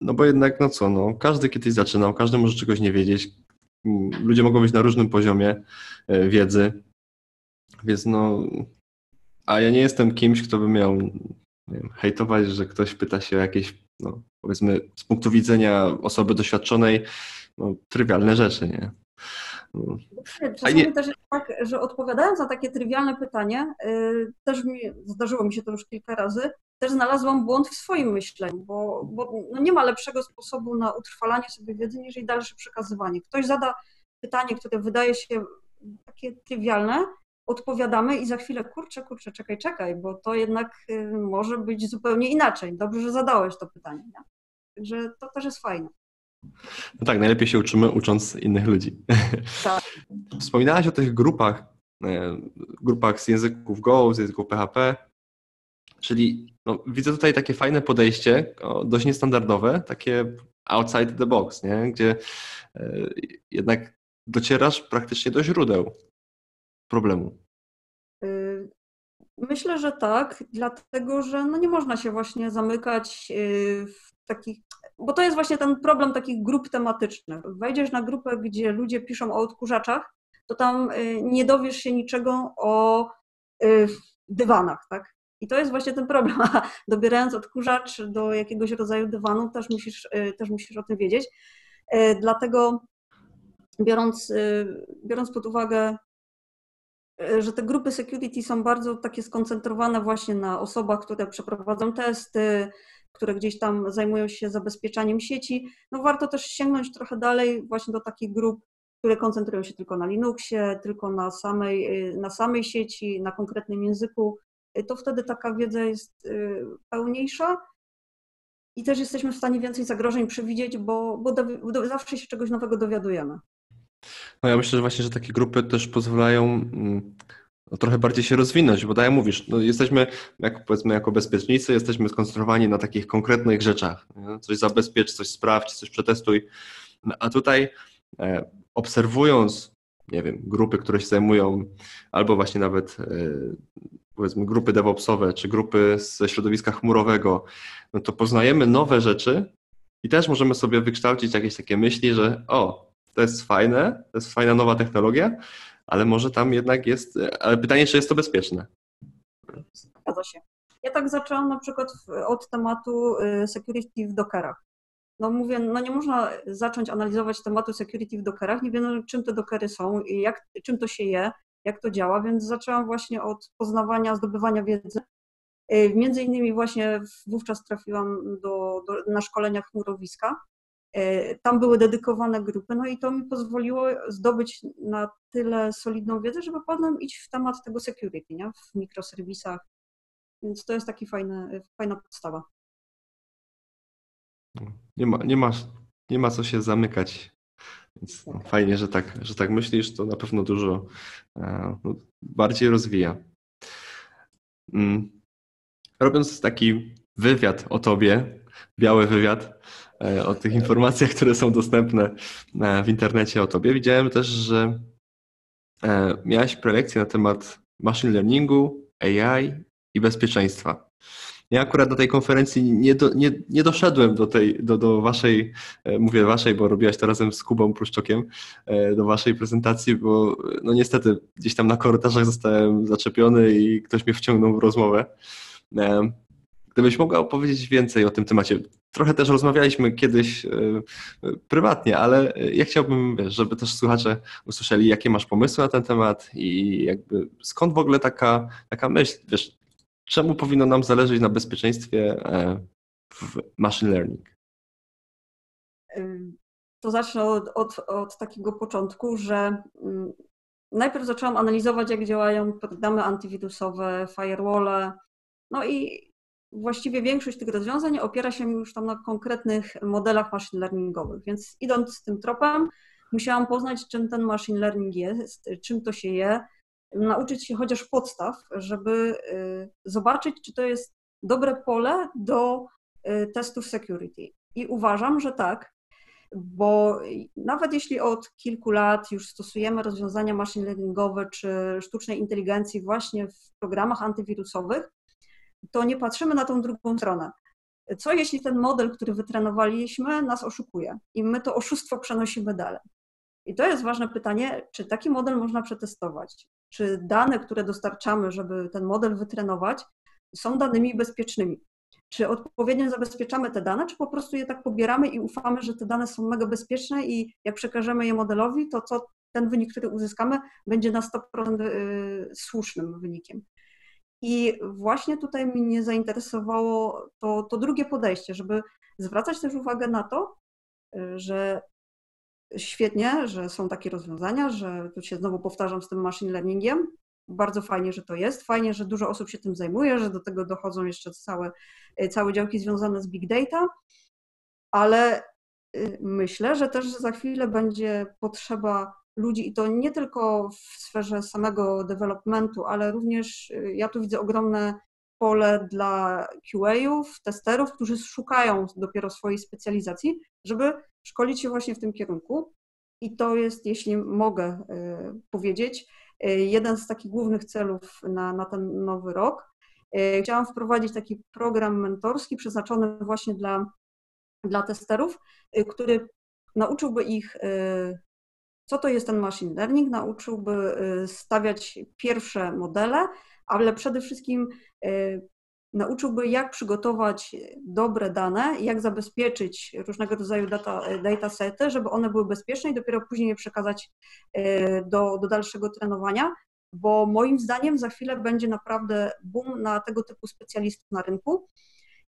no bo jednak, no co, no, każdy kiedyś zaczynał, każdy może czegoś nie wiedzieć. Ludzie mogą być na różnym poziomie wiedzy, więc no, a ja nie jestem kimś, kto by miał wiem, hejtować, że ktoś pyta się o jakieś, no, powiedzmy, z punktu widzenia osoby doświadczonej, no, trywialne rzeczy, nie? No. Czasami nie... też jest tak, że odpowiadając na takie trywialne pytanie, yy, też mi, zdarzyło mi się to już kilka razy, też znalazłam błąd w swoim myśleniu, bo, bo no nie ma lepszego sposobu na utrwalanie sobie wiedzy niż jej dalsze przekazywanie. Ktoś zada pytanie, które wydaje się takie trywialne, odpowiadamy i za chwilę, kurczę, kurczę, czekaj, czekaj, bo to jednak y, może być zupełnie inaczej. Dobrze, że zadałeś to pytanie. Nie? Także to też jest fajne. No tak, najlepiej się uczymy ucząc innych ludzi. Tak. Wspominałaś o tych grupach, e, grupach z języków Go, z języków PHP, czyli no, widzę tutaj takie fajne podejście, dość niestandardowe, takie outside the box, nie? gdzie e, jednak docierasz praktycznie do źródeł problemu? Y, myślę, że tak, dlatego że no nie można się właśnie zamykać y, w takich, bo to jest właśnie ten problem takich grup tematycznych. Wejdziesz na grupę, gdzie ludzie piszą o odkurzaczach, to tam y, nie dowiesz się niczego o dywanach, tak? I to jest właśnie ten problem. Dobierając odkurzacz do jakiegoś rodzaju dywanu, też musisz, też musisz o tym wiedzieć. Dlatego biorąc, biorąc pod uwagę że te grupy security są bardzo takie skoncentrowane właśnie na osobach, które przeprowadzą testy, które gdzieś tam zajmują się zabezpieczaniem sieci. No warto też sięgnąć trochę dalej właśnie do takich grup, które koncentrują się tylko na Linuxie, tylko na samej, na samej sieci, na konkretnym języku. To wtedy taka wiedza jest pełniejsza i też jesteśmy w stanie więcej zagrożeń przewidzieć, bo, bo do, zawsze się czegoś nowego dowiadujemy. No ja myślę, że właśnie, że takie grupy też pozwalają mm, no, trochę bardziej się rozwinąć, bo tak jak mówisz, no jesteśmy, jak, powiedzmy, jako bezpiecznicy, jesteśmy skoncentrowani na takich konkretnych rzeczach. Nie? Coś zabezpiecz, coś sprawdź, coś przetestuj. No, a tutaj e, obserwując, nie wiem, grupy, które się zajmują, albo właśnie nawet e, powiedzmy grupy DevOpsowe, czy grupy ze środowiska chmurowego, no to poznajemy nowe rzeczy i też możemy sobie wykształcić jakieś takie myśli, że o, to jest fajne, to jest fajna nowa technologia, ale może tam jednak jest, ale pytanie, czy jest to bezpieczne. Zgadza się. Ja tak zaczęłam na przykład od tematu y, security w Dockerach. No mówię, no nie można zacząć analizować tematu security w Dockerach, nie wiem czym te Dockery są jak, czym to się je, jak to działa, więc zaczęłam właśnie od poznawania, zdobywania wiedzy. Y, między innymi właśnie wówczas trafiłam do, do, na szkolenia chmurowiska tam były dedykowane grupy, no i to mi pozwoliło zdobyć na tyle solidną wiedzę, żeby potem iść w temat tego security, nie? w mikroserwisach. Więc to jest taki fajny, fajna podstawa. Nie ma, nie, ma, nie ma co się zamykać. Więc no, fajnie, że tak, że tak myślisz, to na pewno dużo e, no, bardziej rozwija. Mm. Robiąc taki wywiad o tobie, biały wywiad, E, o tych informacjach, które są dostępne e, w internecie o tobie. Widziałem też, że e, miałeś prelekcję na temat machine learningu, AI i bezpieczeństwa. Ja akurat do tej konferencji nie, do, nie, nie doszedłem do tej, do, do waszej, mówię waszej, bo robiłaś to razem z Kubą Pruszczokiem, do waszej prezentacji, bo no niestety gdzieś tam na korytarzach zostałem zaczepiony i ktoś mnie wciągnął w rozmowę. Gdybyś mogła opowiedzieć więcej o tym temacie. Trochę też rozmawialiśmy kiedyś e, prywatnie, ale ja chciałbym, wiesz, żeby też słuchacze usłyszeli, jakie masz pomysły na ten temat i jakby skąd w ogóle taka, taka myśl, wiesz, czemu powinno nam zależeć na bezpieczeństwie e, w machine learning? To zacznę od, od, od takiego początku, że mm, najpierw zaczęłam analizować, jak działają programy antywirusowe, firewall, no i właściwie większość tych rozwiązań opiera się już tam na konkretnych modelach machine learningowych, więc idąc tym tropem, musiałam poznać, czym ten machine learning jest, czym to się je, nauczyć się chociaż podstaw, żeby y, zobaczyć, czy to jest dobre pole do y, testów security. I uważam, że tak, bo nawet jeśli od kilku lat już stosujemy rozwiązania machine learningowe czy sztucznej inteligencji właśnie w programach antywirusowych, to nie patrzymy na tą drugą stronę. Co jeśli ten model, który wytrenowaliśmy, nas oszukuje i my to oszustwo przenosimy dalej? I to jest ważne pytanie, czy taki model można przetestować? Czy dane, które dostarczamy, żeby ten model wytrenować, są danymi bezpiecznymi? Czy odpowiednio zabezpieczamy te dane, czy po prostu je tak pobieramy i ufamy, że te dane są mega bezpieczne i jak przekażemy je modelowi, to co ten wynik, który uzyskamy, będzie na 100% y, słusznym wynikiem. I właśnie tutaj mnie zainteresowało to, to drugie podejście, żeby zwracać też uwagę na to, że świetnie, że są takie rozwiązania, że tu się znowu powtarzam z tym machine learningiem. Bardzo fajnie, że to jest. Fajnie, że dużo osób się tym zajmuje, że do tego dochodzą jeszcze całe, całe działki związane z big data, ale y, myślę, że też za chwilę będzie potrzeba ludzi i to nie tylko w sferze samego developmentu, ale również y, ja tu widzę ogromne pole dla QA-ów, testerów, którzy szukają dopiero swojej specjalizacji, żeby szkolić się właśnie w tym kierunku. I to jest, jeśli mogę y, powiedzieć, y, jeden z takich głównych celów na, na ten nowy rok. Chciałam wprowadzić taki program mentorski przeznaczony właśnie dla, dla testerów, który nauczyłby ich co to jest ten machine learning, nauczyłby y, stawiać pierwsze modele, ale przede wszystkim y, nauczyłby, jak przygotować dobre dane, jak zabezpieczyć różnego rodzaju data, datasety, żeby one były bezpieczne i dopiero później je przekazać y, do, do dalszego trenowania. bo moim zdaniem za chwilę będzie naprawdę boom na tego typu specjalistów na rynku.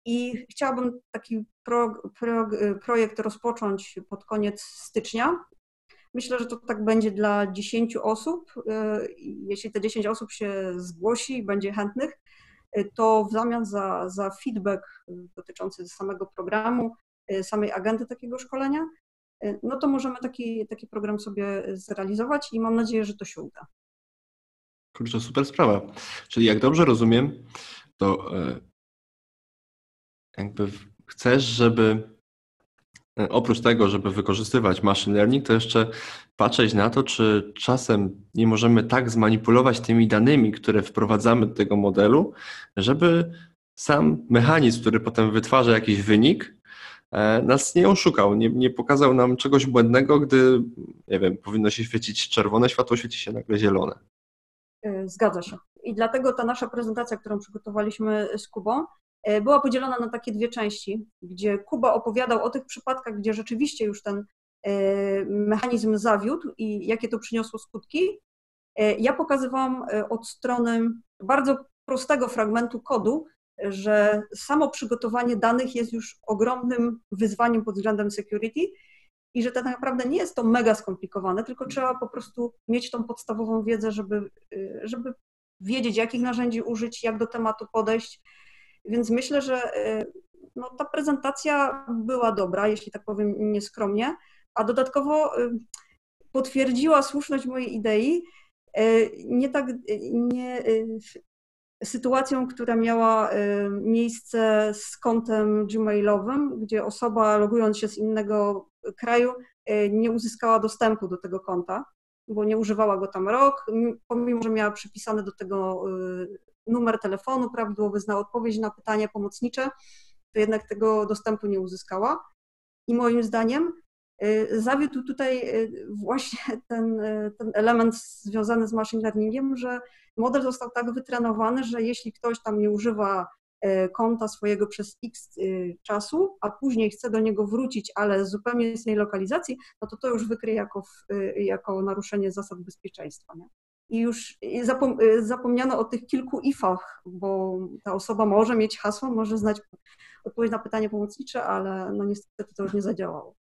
I chciałabym taki pro, pro, projekt rozpocząć pod koniec stycznia. Myślę, że to tak będzie dla 10 osób. Jeśli te 10 osób się zgłosi i będzie chętnych, to w zamian za, za feedback dotyczący samego programu, samej agendy takiego szkolenia, no to możemy taki, taki program sobie zrealizować i mam nadzieję, że to się uda. Kurczę, super sprawa. Czyli jak dobrze rozumiem, to e, jakby chcesz, żeby oprócz tego, żeby wykorzystywać machine learning, to jeszcze patrzeć na to, czy czasem nie możemy tak zmanipulować tymi danymi, które wprowadzamy do tego modelu, żeby sam mechanizm, który potem wytwarza jakiś wynik, e, nas nie oszukał, nie, nie pokazał nam czegoś błędnego, gdy, nie wiem, powinno się świecić czerwone światło, świeci się nagle zielone. E, zgadza się. I dlatego ta nasza prezentacja, którą przygotowaliśmy z Kubą, e, była podzielona na takie dwie części, gdzie Kuba opowiadał o tych przypadkach, gdzie rzeczywiście już ten e, mechanizm zawiódł i jakie to przyniosło skutki. Ja pokazywałam od strony bardzo prostego fragmentu kodu, że samo przygotowanie danych jest już ogromnym wyzwaniem pod względem security i że tak naprawdę nie jest to mega skomplikowane, tylko trzeba po prostu mieć tą podstawową wiedzę, żeby, żeby wiedzieć, jakich narzędzi użyć, jak do tematu podejść. Więc myślę, że y, no, ta prezentacja była dobra, jeśli tak powiem nieskromnie, a dodatkowo y, potwierdziła słuszność mojej idei. Nie tak, nie, sytuacją, która miała miejsce z kontem gmailowym, gdzie osoba logując się z innego kraju nie uzyskała dostępu do tego konta, bo nie używała go tam rok, pomimo, że miała przypisany do tego e, numer telefonu, prawidłowy znał odpowiedź na pytania pomocnicze, to jednak tego dostępu nie uzyskała. I moim zdaniem e, zawiódł tutaj właśnie ten, ten element związany z machine learningiem, że model został tak wytrenowany, że jeśli ktoś tam nie używa konta swojego przez x y, czasu, a później chce do niego wrócić, ale z zupełnie innej lokalizacji, no to to już wykryje jako, y, jako naruszenie zasad bezpieczeństwa. Nie? I już y, zapomniano o tych kilku ifach, bo ta osoba może mieć hasło, może znać odpowiedź na pytanie pomocnicze, ale no niestety to już nie zadziałało.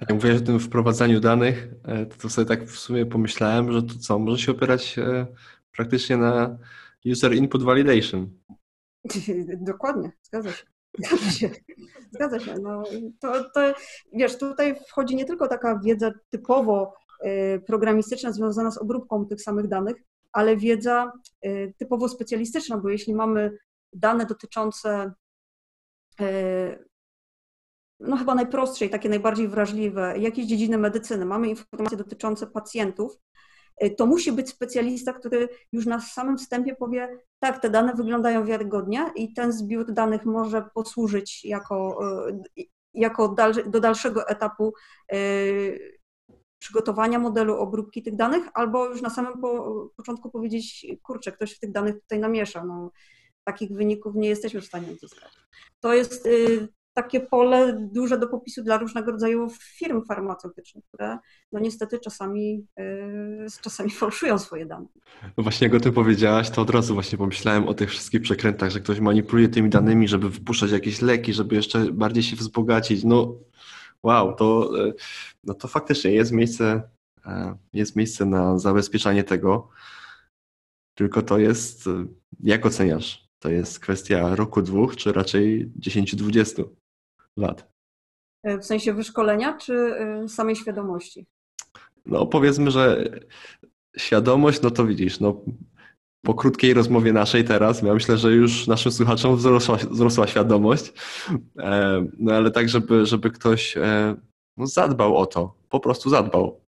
Jak mówiłeś o tym wprowadzaniu danych, e, to sobie tak w sumie pomyślałem, że to co, może się opierać e, praktycznie na User Input Validation. Dokładnie, zgadza się. Zgadza się. Zgadza się. No, to, to, wiesz, tutaj wchodzi nie tylko taka wiedza typowo y, programistyczna związana z obróbką tych samych danych, ale wiedza y, typowo specjalistyczna, bo jeśli mamy dane dotyczące y, no chyba najprostszej, takie najbardziej wrażliwe, jakieś dziedziny medycyny, mamy informacje dotyczące pacjentów, to musi być specjalista, który już na samym wstępie powie, tak, te dane wyglądają wiarygodnie i ten zbiór danych może posłużyć jako, y, jako do dalszego etapu y, przygotowania modelu obróbki tych danych, albo już na samym po, początku powiedzieć, kurczę, ktoś w tych danych tutaj namiesza. No, takich wyników nie jesteśmy w stanie uzyskać. To jest takie pole duże do popisu dla różnego rodzaju firm farmaceutycznych, które no niestety czasami, yy, czasami fałszują swoje dane. No właśnie jak o tym powiedziałaś, to od razu właśnie pomyślałem o tych wszystkich przekrętach, że ktoś manipuluje tymi danymi, żeby wypuszczać jakieś leki, żeby jeszcze bardziej się wzbogacić. No wow, to, yy, no to faktycznie jest miejsce, yy, jest miejsce na zabezpieczanie tego, tylko to jest, yy, jak oceniasz? To jest kwestia roku, dwóch, czy raczej 10-20? Lat. E, w sensie wyszkolenia czy e, samej świadomości? No powiedzmy, że świadomość, no to widzisz, no po krótkiej rozmowie naszej teraz, ja myślę, że już naszym słuchaczom wzrosła, wzrosła świadomość, e, no ale tak, żeby, żeby ktoś no, zadbał o to, po prostu zadbał.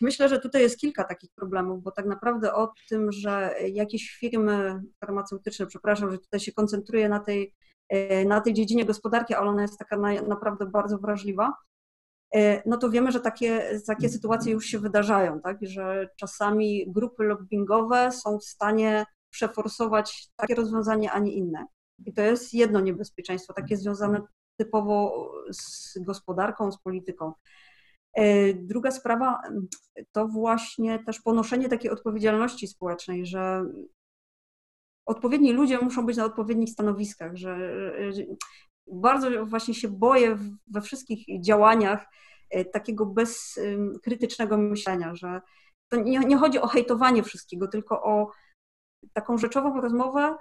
Myślę, że tutaj jest kilka takich problemów, bo tak naprawdę o tym, że jakieś firmy farmaceutyczne, przepraszam, że tutaj się koncentruję na tej na tej dziedzinie gospodarki, ale ona jest taka naprawdę bardzo wrażliwa, e, no to wiemy, że takie, takie sytuacje już się wydarzają, tak? że czasami grupy lobbyingowe są w stanie przeforsować takie rozwiązanie, a nie inne. I to jest jedno niebezpieczeństwo, takie związane typowo z gospodarką, z polityką. Druga sprawa to właśnie też ponoszenie takiej odpowiedzialności społecznej, że odpowiedni ludzie muszą być na odpowiednich stanowiskach, że, bardzo właśnie się boję we wszystkich działaniach e, takiego bezkrytycznego myślenia, że to nie, nie chodzi o hejtowanie wszystkiego, tylko o taką rzeczową rozmowę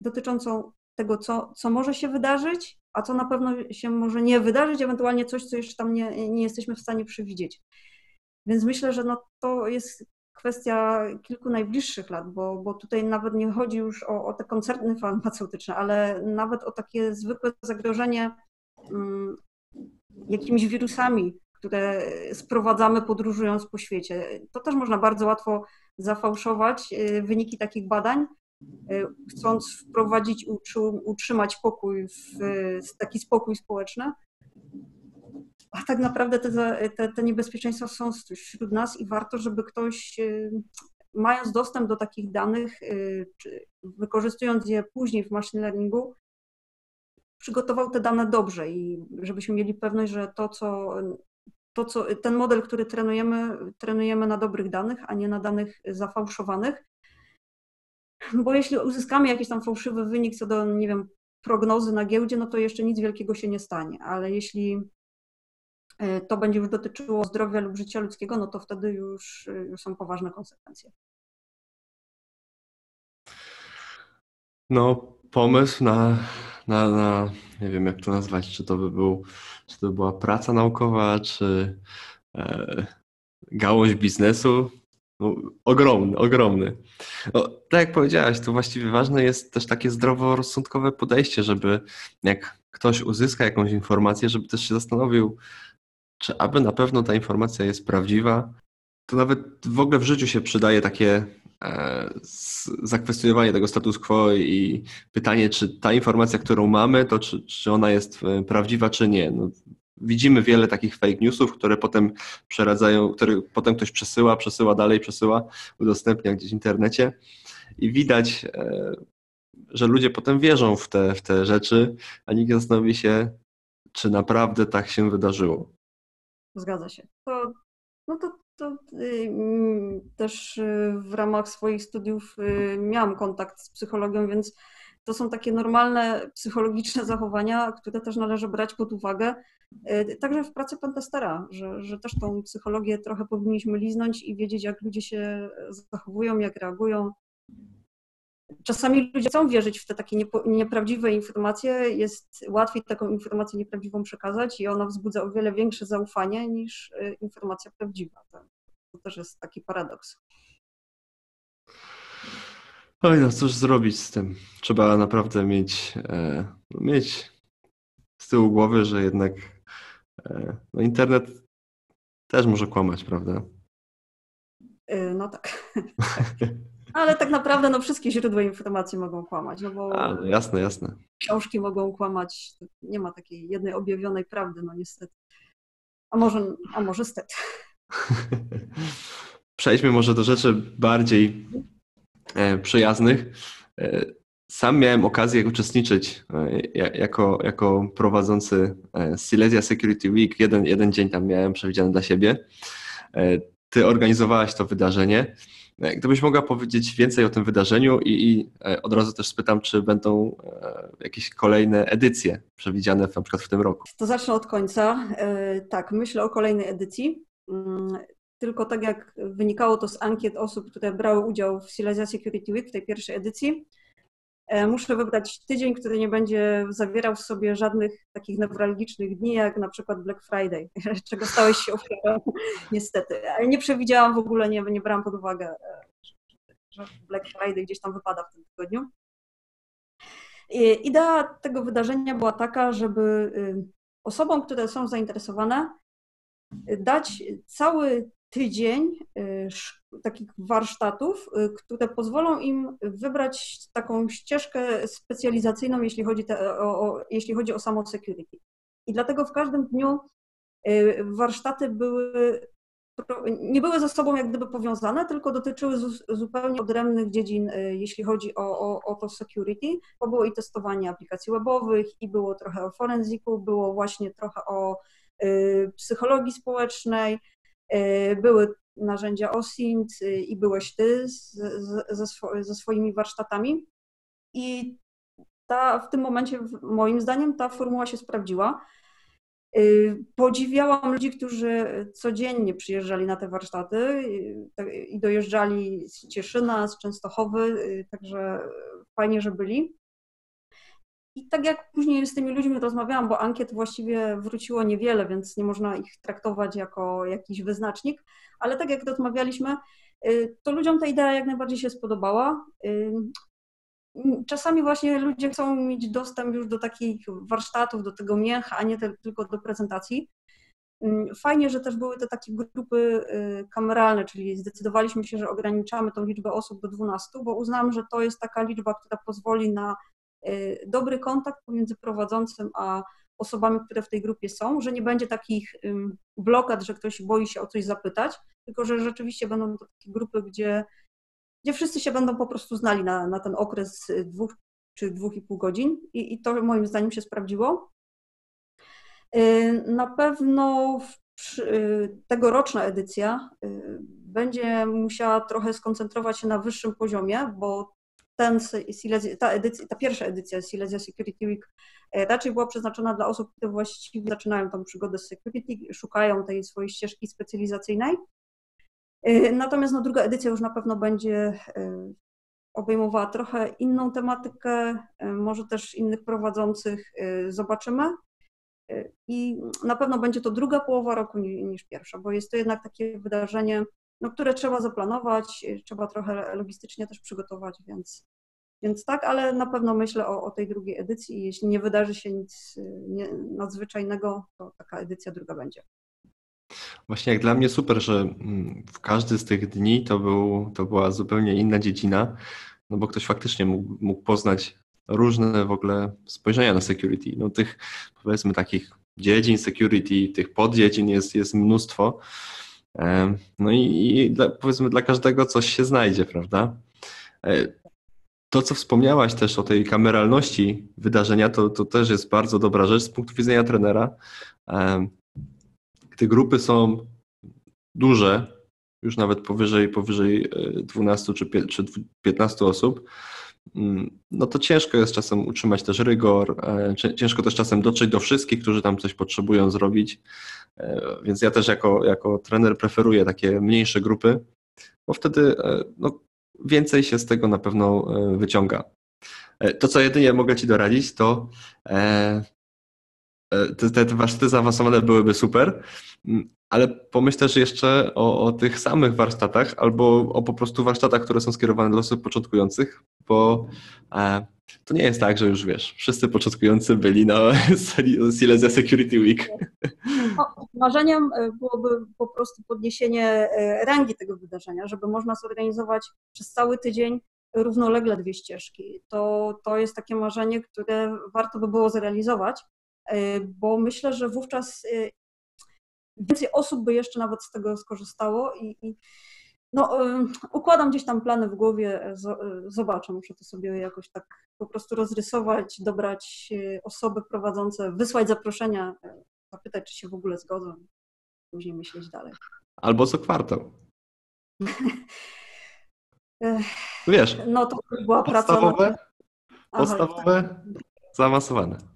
dotyczącą tego, co, co może się wydarzyć, a co na pewno się może nie wydarzyć, ewentualnie coś, co jeszcze tam nie, nie jesteśmy w stanie przewidzieć. Więc myślę, że no to jest kwestia kilku najbliższych lat, bo, bo tutaj nawet nie chodzi już o, o te koncerny farmaceutyczne, ale nawet o takie zwykłe zagrożenie um, jakimiś wirusami, które sprowadzamy podróżując po świecie. To też można bardzo łatwo zafałszować y, wyniki takich badań, y, chcąc wprowadzić, utrzymać pokój, w, taki spokój społeczny, a tak naprawdę te, te, te niebezpieczeństwa są wśród nas i warto, żeby ktoś, y, mając dostęp do takich danych, y, wykorzystując je później w machine learningu, przygotował te dane dobrze i żebyśmy mieli pewność, że to, co, to, co ten model, który trenujemy, trenujemy na dobrych danych, a nie na danych zafałszowanych. Bo jeśli uzyskamy jakiś tam fałszywy wynik co do, nie wiem, prognozy na giełdzie, no to jeszcze nic wielkiego się nie stanie, ale jeśli to będzie już dotyczyło zdrowia lub życia ludzkiego, no to wtedy już, już są poważne konsekwencje. No, pomysł na, na, na, nie wiem jak to nazwać, czy to by był, czy to by była praca naukowa, czy e, gałąź biznesu, no, ogromny, ogromny. No, tak jak powiedziałaś, to właściwie ważne jest też takie zdroworozsądkowe podejście, żeby jak ktoś uzyska jakąś informację, żeby też się zastanowił, czy aby na pewno ta informacja jest prawdziwa, to nawet w ogóle w życiu się przydaje takie e, zakwestionowanie tego status quo i pytanie, czy ta informacja, którą mamy, to czy, czy ona jest e, prawdziwa, czy nie. No, widzimy wiele takich fake newsów, które potem przeradzają, które potem ktoś przesyła, przesyła dalej, przesyła, udostępnia gdzieś w internecie i widać, e, że ludzie potem wierzą w te, w te rzeczy, a nikt nie zastanowi się, czy naprawdę tak się wydarzyło. Zgadza się. To, no to, to yy, też yy, w ramach swoich studiów yy, miałam kontakt z psychologią, więc to są takie normalne psychologiczne zachowania, które też należy brać pod uwagę. Y, także w pracy pentestera, że, że też tą psychologię trochę powinniśmy liznąć i wiedzieć, jak ludzie się zachowują, jak reagują, czasami ludzie chcą wierzyć w te takie nieprawdziwe informacje, jest łatwiej taką informację nieprawdziwą przekazać i ona wzbudza o wiele większe zaufanie niż y, informacja prawdziwa. To też jest taki paradoks. Oj, no cóż zrobić z tym? Trzeba naprawdę mieć, e, mieć z tyłu głowy, że jednak e, no internet też może kłamać, prawda? Y, no tak. Ale tak naprawdę no, wszystkie źródła informacji mogą kłamać, no bo A, no jasne, jasne. książki mogą kłamać, nie ma takiej jednej objawionej prawdy, no niestety. A może, a może stety. Przejdźmy może do rzeczy bardziej e, przyjaznych. E, sam miałem okazję uczestniczyć e, jako, jako prowadzący e, Silesia Security Week. Jeden, jeden dzień tam miałem przewidziany dla siebie. E, ty organizowałaś to wydarzenie. E, gdybyś mogła powiedzieć więcej o tym wydarzeniu i, i e, od razu też spytam, czy będą e, jakieś kolejne edycje przewidziane na przykład w tym roku? To zacznę od końca. Tak, myślę o kolejnej edycji. Mm, tylko tak jak wynikało to z ankiet osób, które brały udział w Silesia Security Week w tej pierwszej edycji, muszę wybrać tydzień, który nie będzie zawierał w sobie żadnych takich newralgicznych dni, jak na przykład Black Friday, czego stałeś się ofiarą, niestety. Ale nie przewidziałam w ogóle, nie, nie brałam pod uwagę, e, że Black Friday gdzieś tam wypada w tym tygodniu. Idea tego wydarzenia była taka, żeby y, osobom, które są zainteresowane, dać cały tydzień y, takich warsztatów, y, które pozwolą im wybrać taką ścieżkę specjalizacyjną, jeśli chodzi, te, o, o, jeśli chodzi o samo security. I dlatego w każdym dniu y, warsztaty były, nie były ze sobą jak gdyby powiązane, tylko dotyczyły zupełnie odrębnych dziedzin, jeśli chodzi o, o, o to security, bo było i testowanie aplikacji webowych, i było trochę o forensiku, było właśnie trochę o psychologii społecznej, były narzędzia OSINT i byłeś ty z, ze, ze swoimi warsztatami. I ta, w tym momencie, moim zdaniem, ta formuła się sprawdziła. Y, podziwiałam ludzi, którzy codziennie przyjeżdżali na te warsztaty y, i dojeżdżali z Cieszyna, z Częstochowy, y, także fajnie, że byli. I tak jak później z tymi ludźmi rozmawiałam, bo ankiet właściwie wróciło niewiele, więc nie można ich traktować jako jakiś wyznacznik, ale tak jak rozmawialiśmy, to ludziom ta idea jak najbardziej się spodobała. Czasami właśnie ludzie chcą mieć dostęp już do takich warsztatów, do tego mięcha, a nie tylko do prezentacji. Mm, fajnie, że też były te takie grupy y, kameralne, czyli zdecydowaliśmy się, że ograniczamy tą liczbę osób do 12, bo uznałam, że to jest taka liczba, która pozwoli na y, dobry kontakt pomiędzy prowadzącym a osobami, które w tej grupie są, że nie będzie takich blokad, że ktoś boi się o coś zapytać, tylko że rzeczywiście będą to takie grupy, gdzie gdzie wszyscy się będą po prostu znali na, na ten okres dwóch czy dwóch i pół godzin i, i to moim zdaniem się sprawdziło. Y, na pewno y, tegoroczna edycja y, będzie musiała trochę skoncentrować się na wyższym poziomie, bo ten ta, edycja, ta pierwsza edycja Silesia Security Week raczej była przeznaczona dla osób, które właściwie zaczynają tą przygodę z security, szukają tej swojej ścieżki specjalizacyjnej. Y, natomiast no, druga edycja już na pewno będzie y, obejmowała trochę inną tematykę, może też innych prowadzących zobaczymy. I na pewno będzie to druga połowa roku niż pierwsza, bo jest to jednak takie wydarzenie, no, które trzeba zaplanować, trzeba trochę logistycznie też przygotować, więc, więc tak, ale na pewno myślę o, o tej drugiej edycji i jeśli nie wydarzy się nic nadzwyczajnego, to taka edycja druga będzie. Właśnie jak dla mnie super, że mm, w każdy z tych dni to, był, to była zupełnie inna dziedzina, no bo ktoś faktycznie mógł, mógł poznać różne w ogóle spojrzenia na security. No tych powiedzmy takich dziedzin security, tych poddziedzin jest, jest mnóstwo. No i, i dla, powiedzmy dla każdego coś się znajdzie, prawda? To, co wspomniałaś też o tej kameralności wydarzenia, to, to też jest bardzo dobra rzecz z punktu widzenia trenera. Te grupy są duże, już nawet powyżej, powyżej 12 e, czy 15 osób, mm, no to ciężko jest czasem utrzymać też rygor, e, ciężko też czasem dotrzeć do wszystkich, którzy tam coś potrzebują zrobić, e, więc ja też jako, jako trener preferuję takie mniejsze grupy, bo wtedy no, więcej się z tego na pewno wyciąga. To, co jedynie mogę Ci doradzić, to E, te, te warsztaty zaawansowane byłyby super, ale pomyśl też jeszcze o, o, tych samych warsztatach albo o po prostu warsztatach, które są skierowane dla osób początkujących, bo e, to nie jest tak, że już wiesz, wszyscy początkujący byli na Silesia Security Week. No, marzeniem e, byłoby po prostu podniesienie e, rangi tego wydarzenia, żeby można zorganizować przez cały tydzień równolegle dwie ścieżki. To, to jest takie marzenie, które warto by było zrealizować. E, bo myślę, że wówczas e, więcej osób by jeszcze nawet z tego skorzystało i, i no, e, układam gdzieś tam plany w głowie, zobaczę, muszę to sobie jakoś tak po prostu rozrysować, dobrać osoby prowadzące, wysłać zaproszenia, zapytać, czy się w ogóle zgodzą, później myśleć dalej. Albo co kwartał. Wiesz, no to była podstawowe, praca. Na... Podstawowe, tak. zaawansowane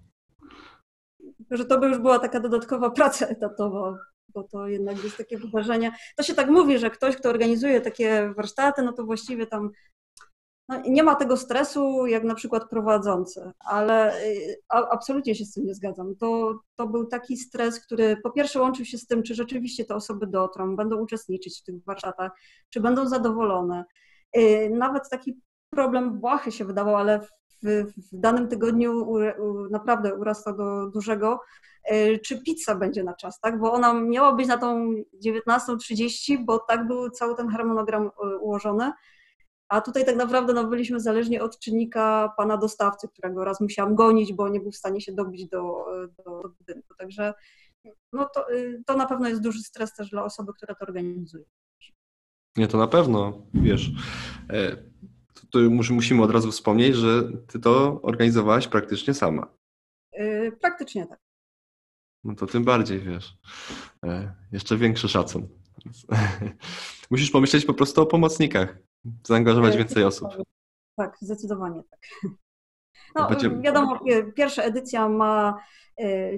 że to by już była taka dodatkowa praca etatowa, bo to jednak jest takie wydarzenie. To się tak mówi, że ktoś, kto organizuje takie warsztaty, no to właściwie tam no, nie ma tego stresu jak na przykład prowadzący, ale y, a, absolutnie się z tym nie zgadzam. To, to był taki stres, który po pierwsze łączył się z tym, czy rzeczywiście te osoby dotrą, będą uczestniczyć w tych warsztatach, czy będą zadowolone. Y, nawet taki problem błahy się wydawał, ale w, w danym tygodniu u, u, naprawdę urasta do dużego, e, czy pizza będzie na czas, tak? Bo ona miała być na tą 19.30, bo tak był cały ten harmonogram e, ułożony. A tutaj tak naprawdę no, byliśmy zależni od czynnika pana dostawcy, którego raz musiałam gonić, bo nie był w stanie się dobić do, do, do budynku. Także no, to, to na pewno jest duży stres też dla osoby, która to organizuje. Nie, to na pewno, wiesz, e, to musimy od razu wspomnieć, że ty to organizowałaś praktycznie sama. Yy, praktycznie tak. no to tym bardziej, wiesz, e, jeszcze większy szacun. Musisz pomyśleć po prostu o pomocnikach, zaangażować e, więcej osób. Tak, zdecydowanie tak. No, Będzie... wiadomo, pierwsza edycja ma,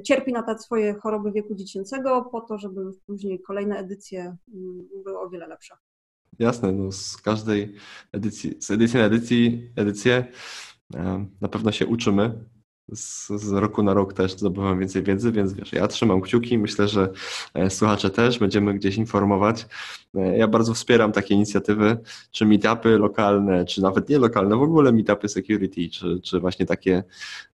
cierpi na te swoje choroby wieku dziecięcego po to, żeby później kolejne edycje mm, były o wiele lepsze. Jasne, no z każdej edycji, z edycji na edycji, edycję na pewno się uczymy, z, z, roku na rok też zdobywam więcej wiedzy, więc wiesz, ja trzymam kciuki, myślę, że e, słuchacze też będziemy gdzieś informować. E, ja bardzo wspieram takie inicjatywy, czy meetupy lokalne, czy nawet nie lokalne, w ogóle meetupy security, czy, czy właśnie takie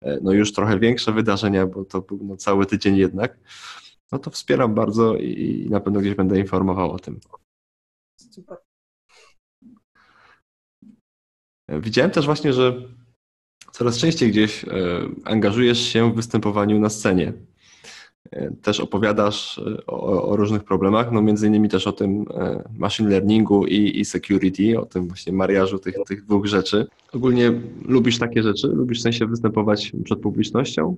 e, no już trochę większe wydarzenia, bo to był no, cały tydzień jednak. No to wspieram bardzo i, i na pewno gdzieś będę informował o tym. Super. Widziałem też właśnie, że coraz częściej gdzieś e, angażujesz się w występowaniu na scenie. E, też opowiadasz e, o, o, różnych problemach, no między innymi też o tym machine learningu i, i security, o tym właśnie mariażu tych, tych dwóch rzeczy. Ogólnie lubisz takie rzeczy? Lubisz w sensie występować przed publicznością?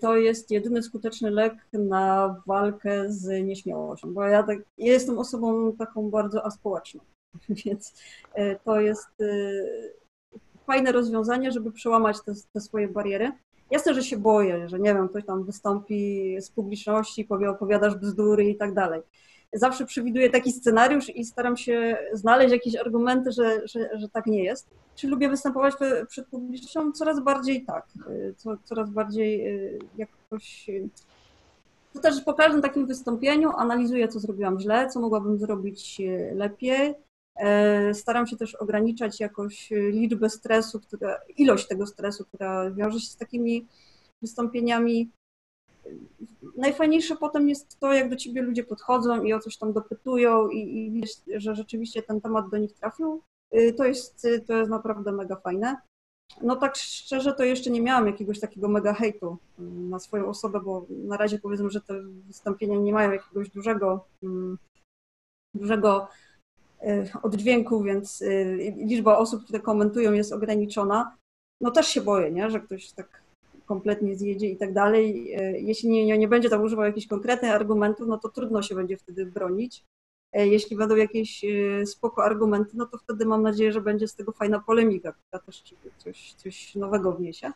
To jest jedyny skuteczny lek na walkę z nieśmiałością, bo ja, tak, ja jestem osobą taką bardzo aspołeczną, więc to jest fajne rozwiązanie, żeby przełamać te, te swoje bariery. Jasne, że się boję, że nie wiem, ktoś tam wystąpi z publiczności, powie, opowiadasz bzdury i tak dalej. Zawsze przewiduję taki scenariusz i staram się znaleźć jakieś argumenty, że, że, że tak nie jest. Czy lubię występować przed publicznością? Coraz bardziej tak. Co, coraz bardziej jakoś. To też po każdym takim wystąpieniu analizuję, co zrobiłam źle, co mogłabym zrobić lepiej E, staram się też ograniczać jakoś liczbę stresu, która, ilość tego stresu, która wiąże się z takimi wystąpieniami. Najfajniejsze potem jest to, jak do ciebie ludzie podchodzą i o coś tam dopytują i, i widzisz, że rzeczywiście ten temat do nich trafił. Y, to jest, to jest naprawdę mega fajne. No tak szczerze to jeszcze nie miałam jakiegoś takiego mega hejtu mm, na swoją osobę, bo na razie powiedzmy, że te wystąpienia nie mają jakiegoś dużego, mm, dużego oddźwięku, więc y, liczba osób, które komentują jest ograniczona. No też się boję, nie? że ktoś tak kompletnie zjedzie i tak dalej. Y, jeśli nie, nie, nie będzie tam używał jakichś konkretnych argumentów, no to trudno się będzie wtedy bronić. Jeśli będą jakieś spoko argumenty, no to wtedy mam nadzieję, że będzie z tego fajna polemika, która też coś, coś nowego wniesie.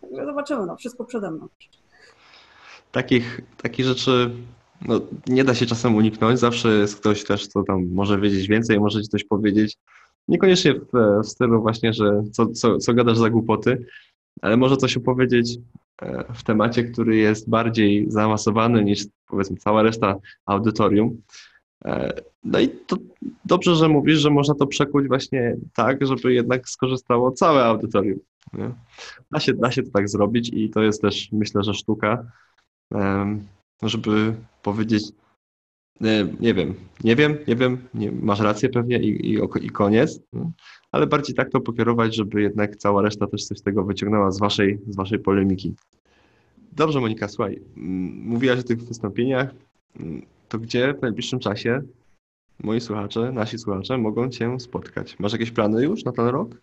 Także zobaczymy, no wszystko przede mną. Takich, takich rzeczy no, nie da się czasem uniknąć. Zawsze jest ktoś też, kto tam może wiedzieć więcej, może ci coś powiedzieć. Niekoniecznie w, w stylu właśnie, że co, co, co gadasz za głupoty, ale może coś opowiedzieć e, w temacie, który jest bardziej zaawansowany niż powiedzmy cała reszta audytorium. E, no i to dobrze, że mówisz, że można to przekuć właśnie tak, żeby jednak skorzystało całe audytorium. Da, się, da się to tak zrobić i to jest też myślę, że sztuka żeby powiedzieć, e, nie wiem, nie wiem, nie wiem, nie, masz rację pewnie i, i, i koniec, no. ale bardziej tak to pokierować, żeby jednak cała reszta też coś z tego wyciągnęła z waszej, z waszej polemiki. Dobrze, Monika, słuchaj, mówiłaś o tych wystąpieniach, to gdzie w najbliższym czasie moi słuchacze, nasi słuchacze mogą Cię spotkać? Masz jakieś plany już na ten rok?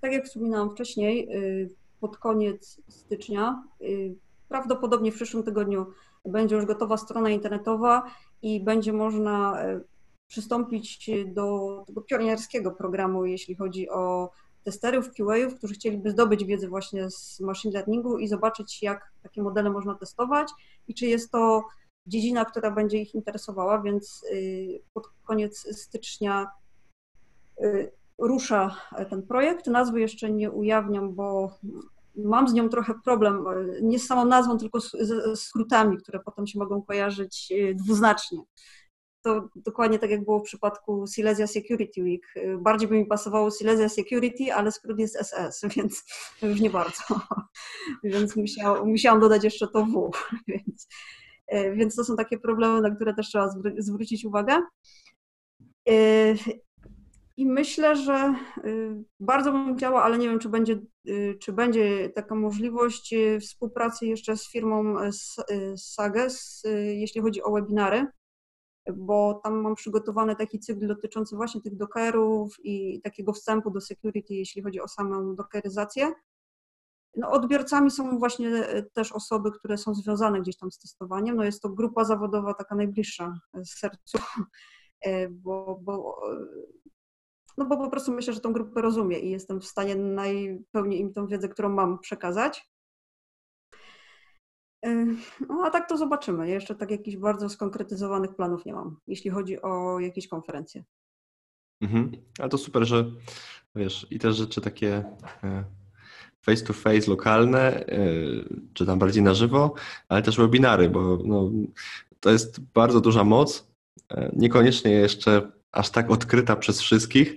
Tak jak wspominałam wcześniej, y, pod koniec stycznia y, Prawdopodobnie w przyszłym tygodniu będzie już gotowa strona internetowa i będzie można e, przystąpić do tego pionierskiego programu, jeśli chodzi o testerów, QA-ów, którzy chcieliby zdobyć wiedzę właśnie z machine learningu i zobaczyć, jak takie modele można testować i czy jest to dziedzina, która będzie ich interesowała, więc y, pod koniec stycznia y, rusza ten projekt. Nazwy jeszcze nie ujawniam, bo mam z nią trochę problem, nie z samą nazwą, tylko z, skrótami, które potem się mogą kojarzyć e, dwuznacznie. To dokładnie tak jak było w przypadku Silesia Security Week. E, bardziej by mi pasowało Silesia Security, ale skrót jest SS, więc już nie bardzo. Więc musiał, musiałam dodać jeszcze to W. Więc, e, więc to są takie problemy, na które też trzeba zwrócić uwagę. I myślę, że y, bardzo bym chciała, ale nie wiem, czy będzie, y, czy będzie taka możliwość y, współpracy jeszcze z firmą Sages, jeśli chodzi o webinary, bo tam mam przygotowany taki cykl dotyczący właśnie tych dockerów i takiego wstępu do security, jeśli chodzi o samą dockeryzację. No, odbiorcami są właśnie też osoby, które są związane gdzieś tam z testowaniem. No, jest to grupa zawodowa taka najbliższa sercu, bo, bo no bo po prostu myślę, że tą grupę rozumiem i jestem w stanie najpełniej im tą wiedzę, którą mam, przekazać. No a tak to zobaczymy. jeszcze tak jakichś bardzo skonkretyzowanych planów nie mam, jeśli chodzi o jakieś konferencje. Mhm. Ale to super, że wiesz, i te rzeczy takie e, face to face, lokalne, e, czy tam bardziej na żywo, ale też webinary, bo no, to jest bardzo duża moc, e, niekoniecznie jeszcze aż tak odkryta przez wszystkich,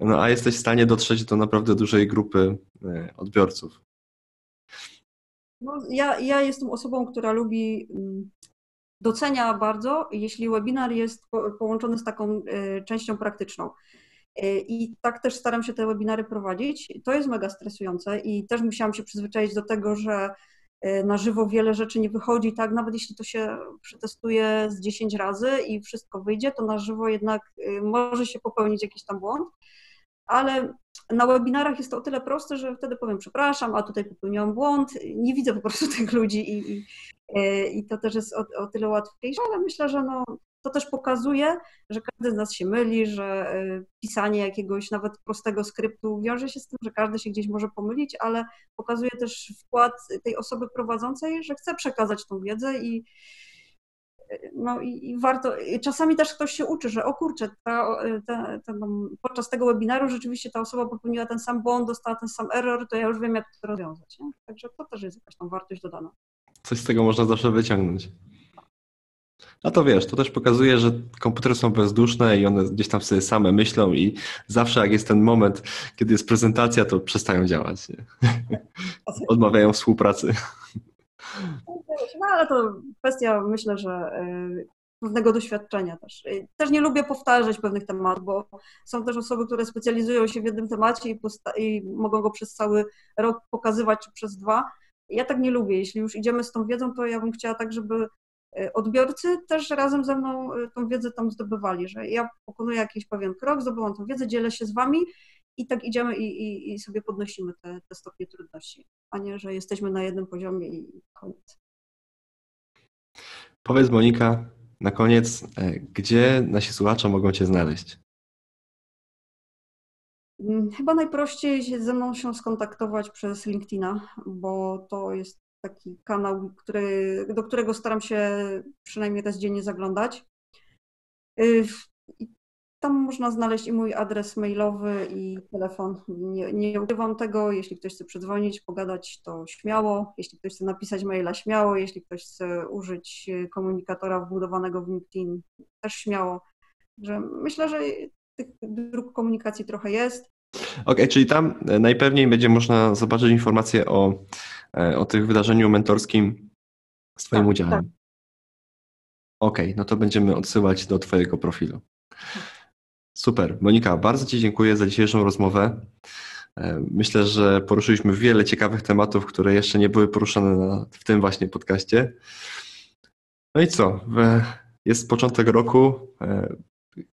no a jesteś w stanie dotrzeć do naprawdę dużej grupy odbiorców. No, ja, ja jestem osobą, która lubi, mm, docenia bardzo, jeśli webinar jest połączony z taką e, częścią praktyczną. E, I tak też staram się te webinary prowadzić. To jest mega stresujące i też musiałam się przyzwyczaić do tego, że e, na żywo wiele rzeczy nie wychodzi, tak, nawet jeśli to się przetestuje z 10 razy i wszystko wyjdzie, to na żywo jednak może się popełnić jakiś tam błąd. Ale na webinarach jest to o tyle proste, że wtedy powiem przepraszam, a tutaj popełniłam błąd, nie widzę po prostu tych ludzi i, i, e, i to też jest o, o, tyle łatwiejsze, ale myślę, że no, to też pokazuje, że każdy z nas się myli, że e, pisanie jakiegoś nawet prostego skryptu wiąże się z tym, że każdy się gdzieś może pomylić, ale pokazuje też wkład tej osoby prowadzącej, że chce przekazać tą wiedzę i, no i, i, warto, czasami też ktoś się uczy, że o kurczę, ta, ta, ta, podczas tego webinaru rzeczywiście ta osoba popełniła ten sam błąd, dostała ten sam error, to ja już wiem, jak to rozwiązać. Nie? Także to też jest jakaś tam wartość dodana. Coś z tego można zawsze wyciągnąć. A to wiesz, to też pokazuje, że komputery są bezduszne i one gdzieś tam sobie same myślą i zawsze jak jest ten moment, kiedy jest prezentacja, to przestają działać. Nie? Odmawiają współpracy. No ale to kwestia, myślę, że y, pewnego doświadczenia też. Y, też nie lubię powtarzać pewnych tematów, bo są też osoby, które specjalizują się w jednym temacie i, i mogą go przez cały rok pokazywać, czy przez dwa. Ja tak nie lubię. Jeśli już idziemy z tą wiedzą, to ja bym chciała tak, żeby odbiorcy też razem ze mną tą wiedzę tam zdobywali, że ja pokonuję jakiś pewien krok, zdobyłam tą wiedzę, dzielę się z wami i tak idziemy i, i, i sobie podnosimy te, te stopnie trudności, a nie, że jesteśmy na jednym poziomie i koniec. Powiedz Monika, na koniec, e, gdzie nasi słuchacze mogą Cię znaleźć? Mm, chyba najprościej ze mną się skontaktować przez LinkedIna, bo to jest taki kanał, który, do którego staram się przynajmniej raz dziennie zaglądać. Y, tam można znaleźć i mój adres mailowy, i telefon. Nie, nie ukrywam tego. Jeśli ktoś chce przedzwonić, pogadać, to śmiało. Jeśli ktoś chce napisać maila, śmiało. Jeśli ktoś chce użyć komunikatora wbudowanego w LinkedIn, też śmiało. Że myślę, że tych dróg komunikacji trochę jest. Okej, okay, czyli tam najpewniej będzie można zobaczyć informacje o, e, o tych wydarzeniu mentorskim z Twoim tak, udziałem. Tak. Okej, okay, no to będziemy odsyłać do Twojego profilu. Super. Monika, bardzo Ci dziękuję za dzisiejszą rozmowę. E, myślę, że poruszyliśmy wiele ciekawych tematów, które jeszcze nie były poruszane na, w tym właśnie podcaście. No i co? Jest początek roku.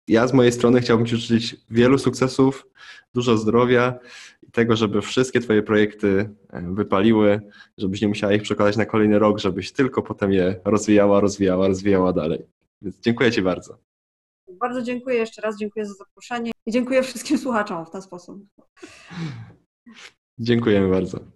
Ja z mojej strony chciałbym Ci życzyć wielu sukcesów, dużo zdrowia i tego, żeby wszystkie Twoje projekty e, wypaliły, żebyś nie musiała ich przekładać na kolejny rok, żebyś tylko potem je rozwijała, rozwijała, rozwijała dalej. Więc dziękuję Ci bardzo. Bardzo dziękuję jeszcze raz, dziękuję za zaproszenie i dziękuję wszystkim słuchaczom w ten sposób. Dziękujemy bardzo.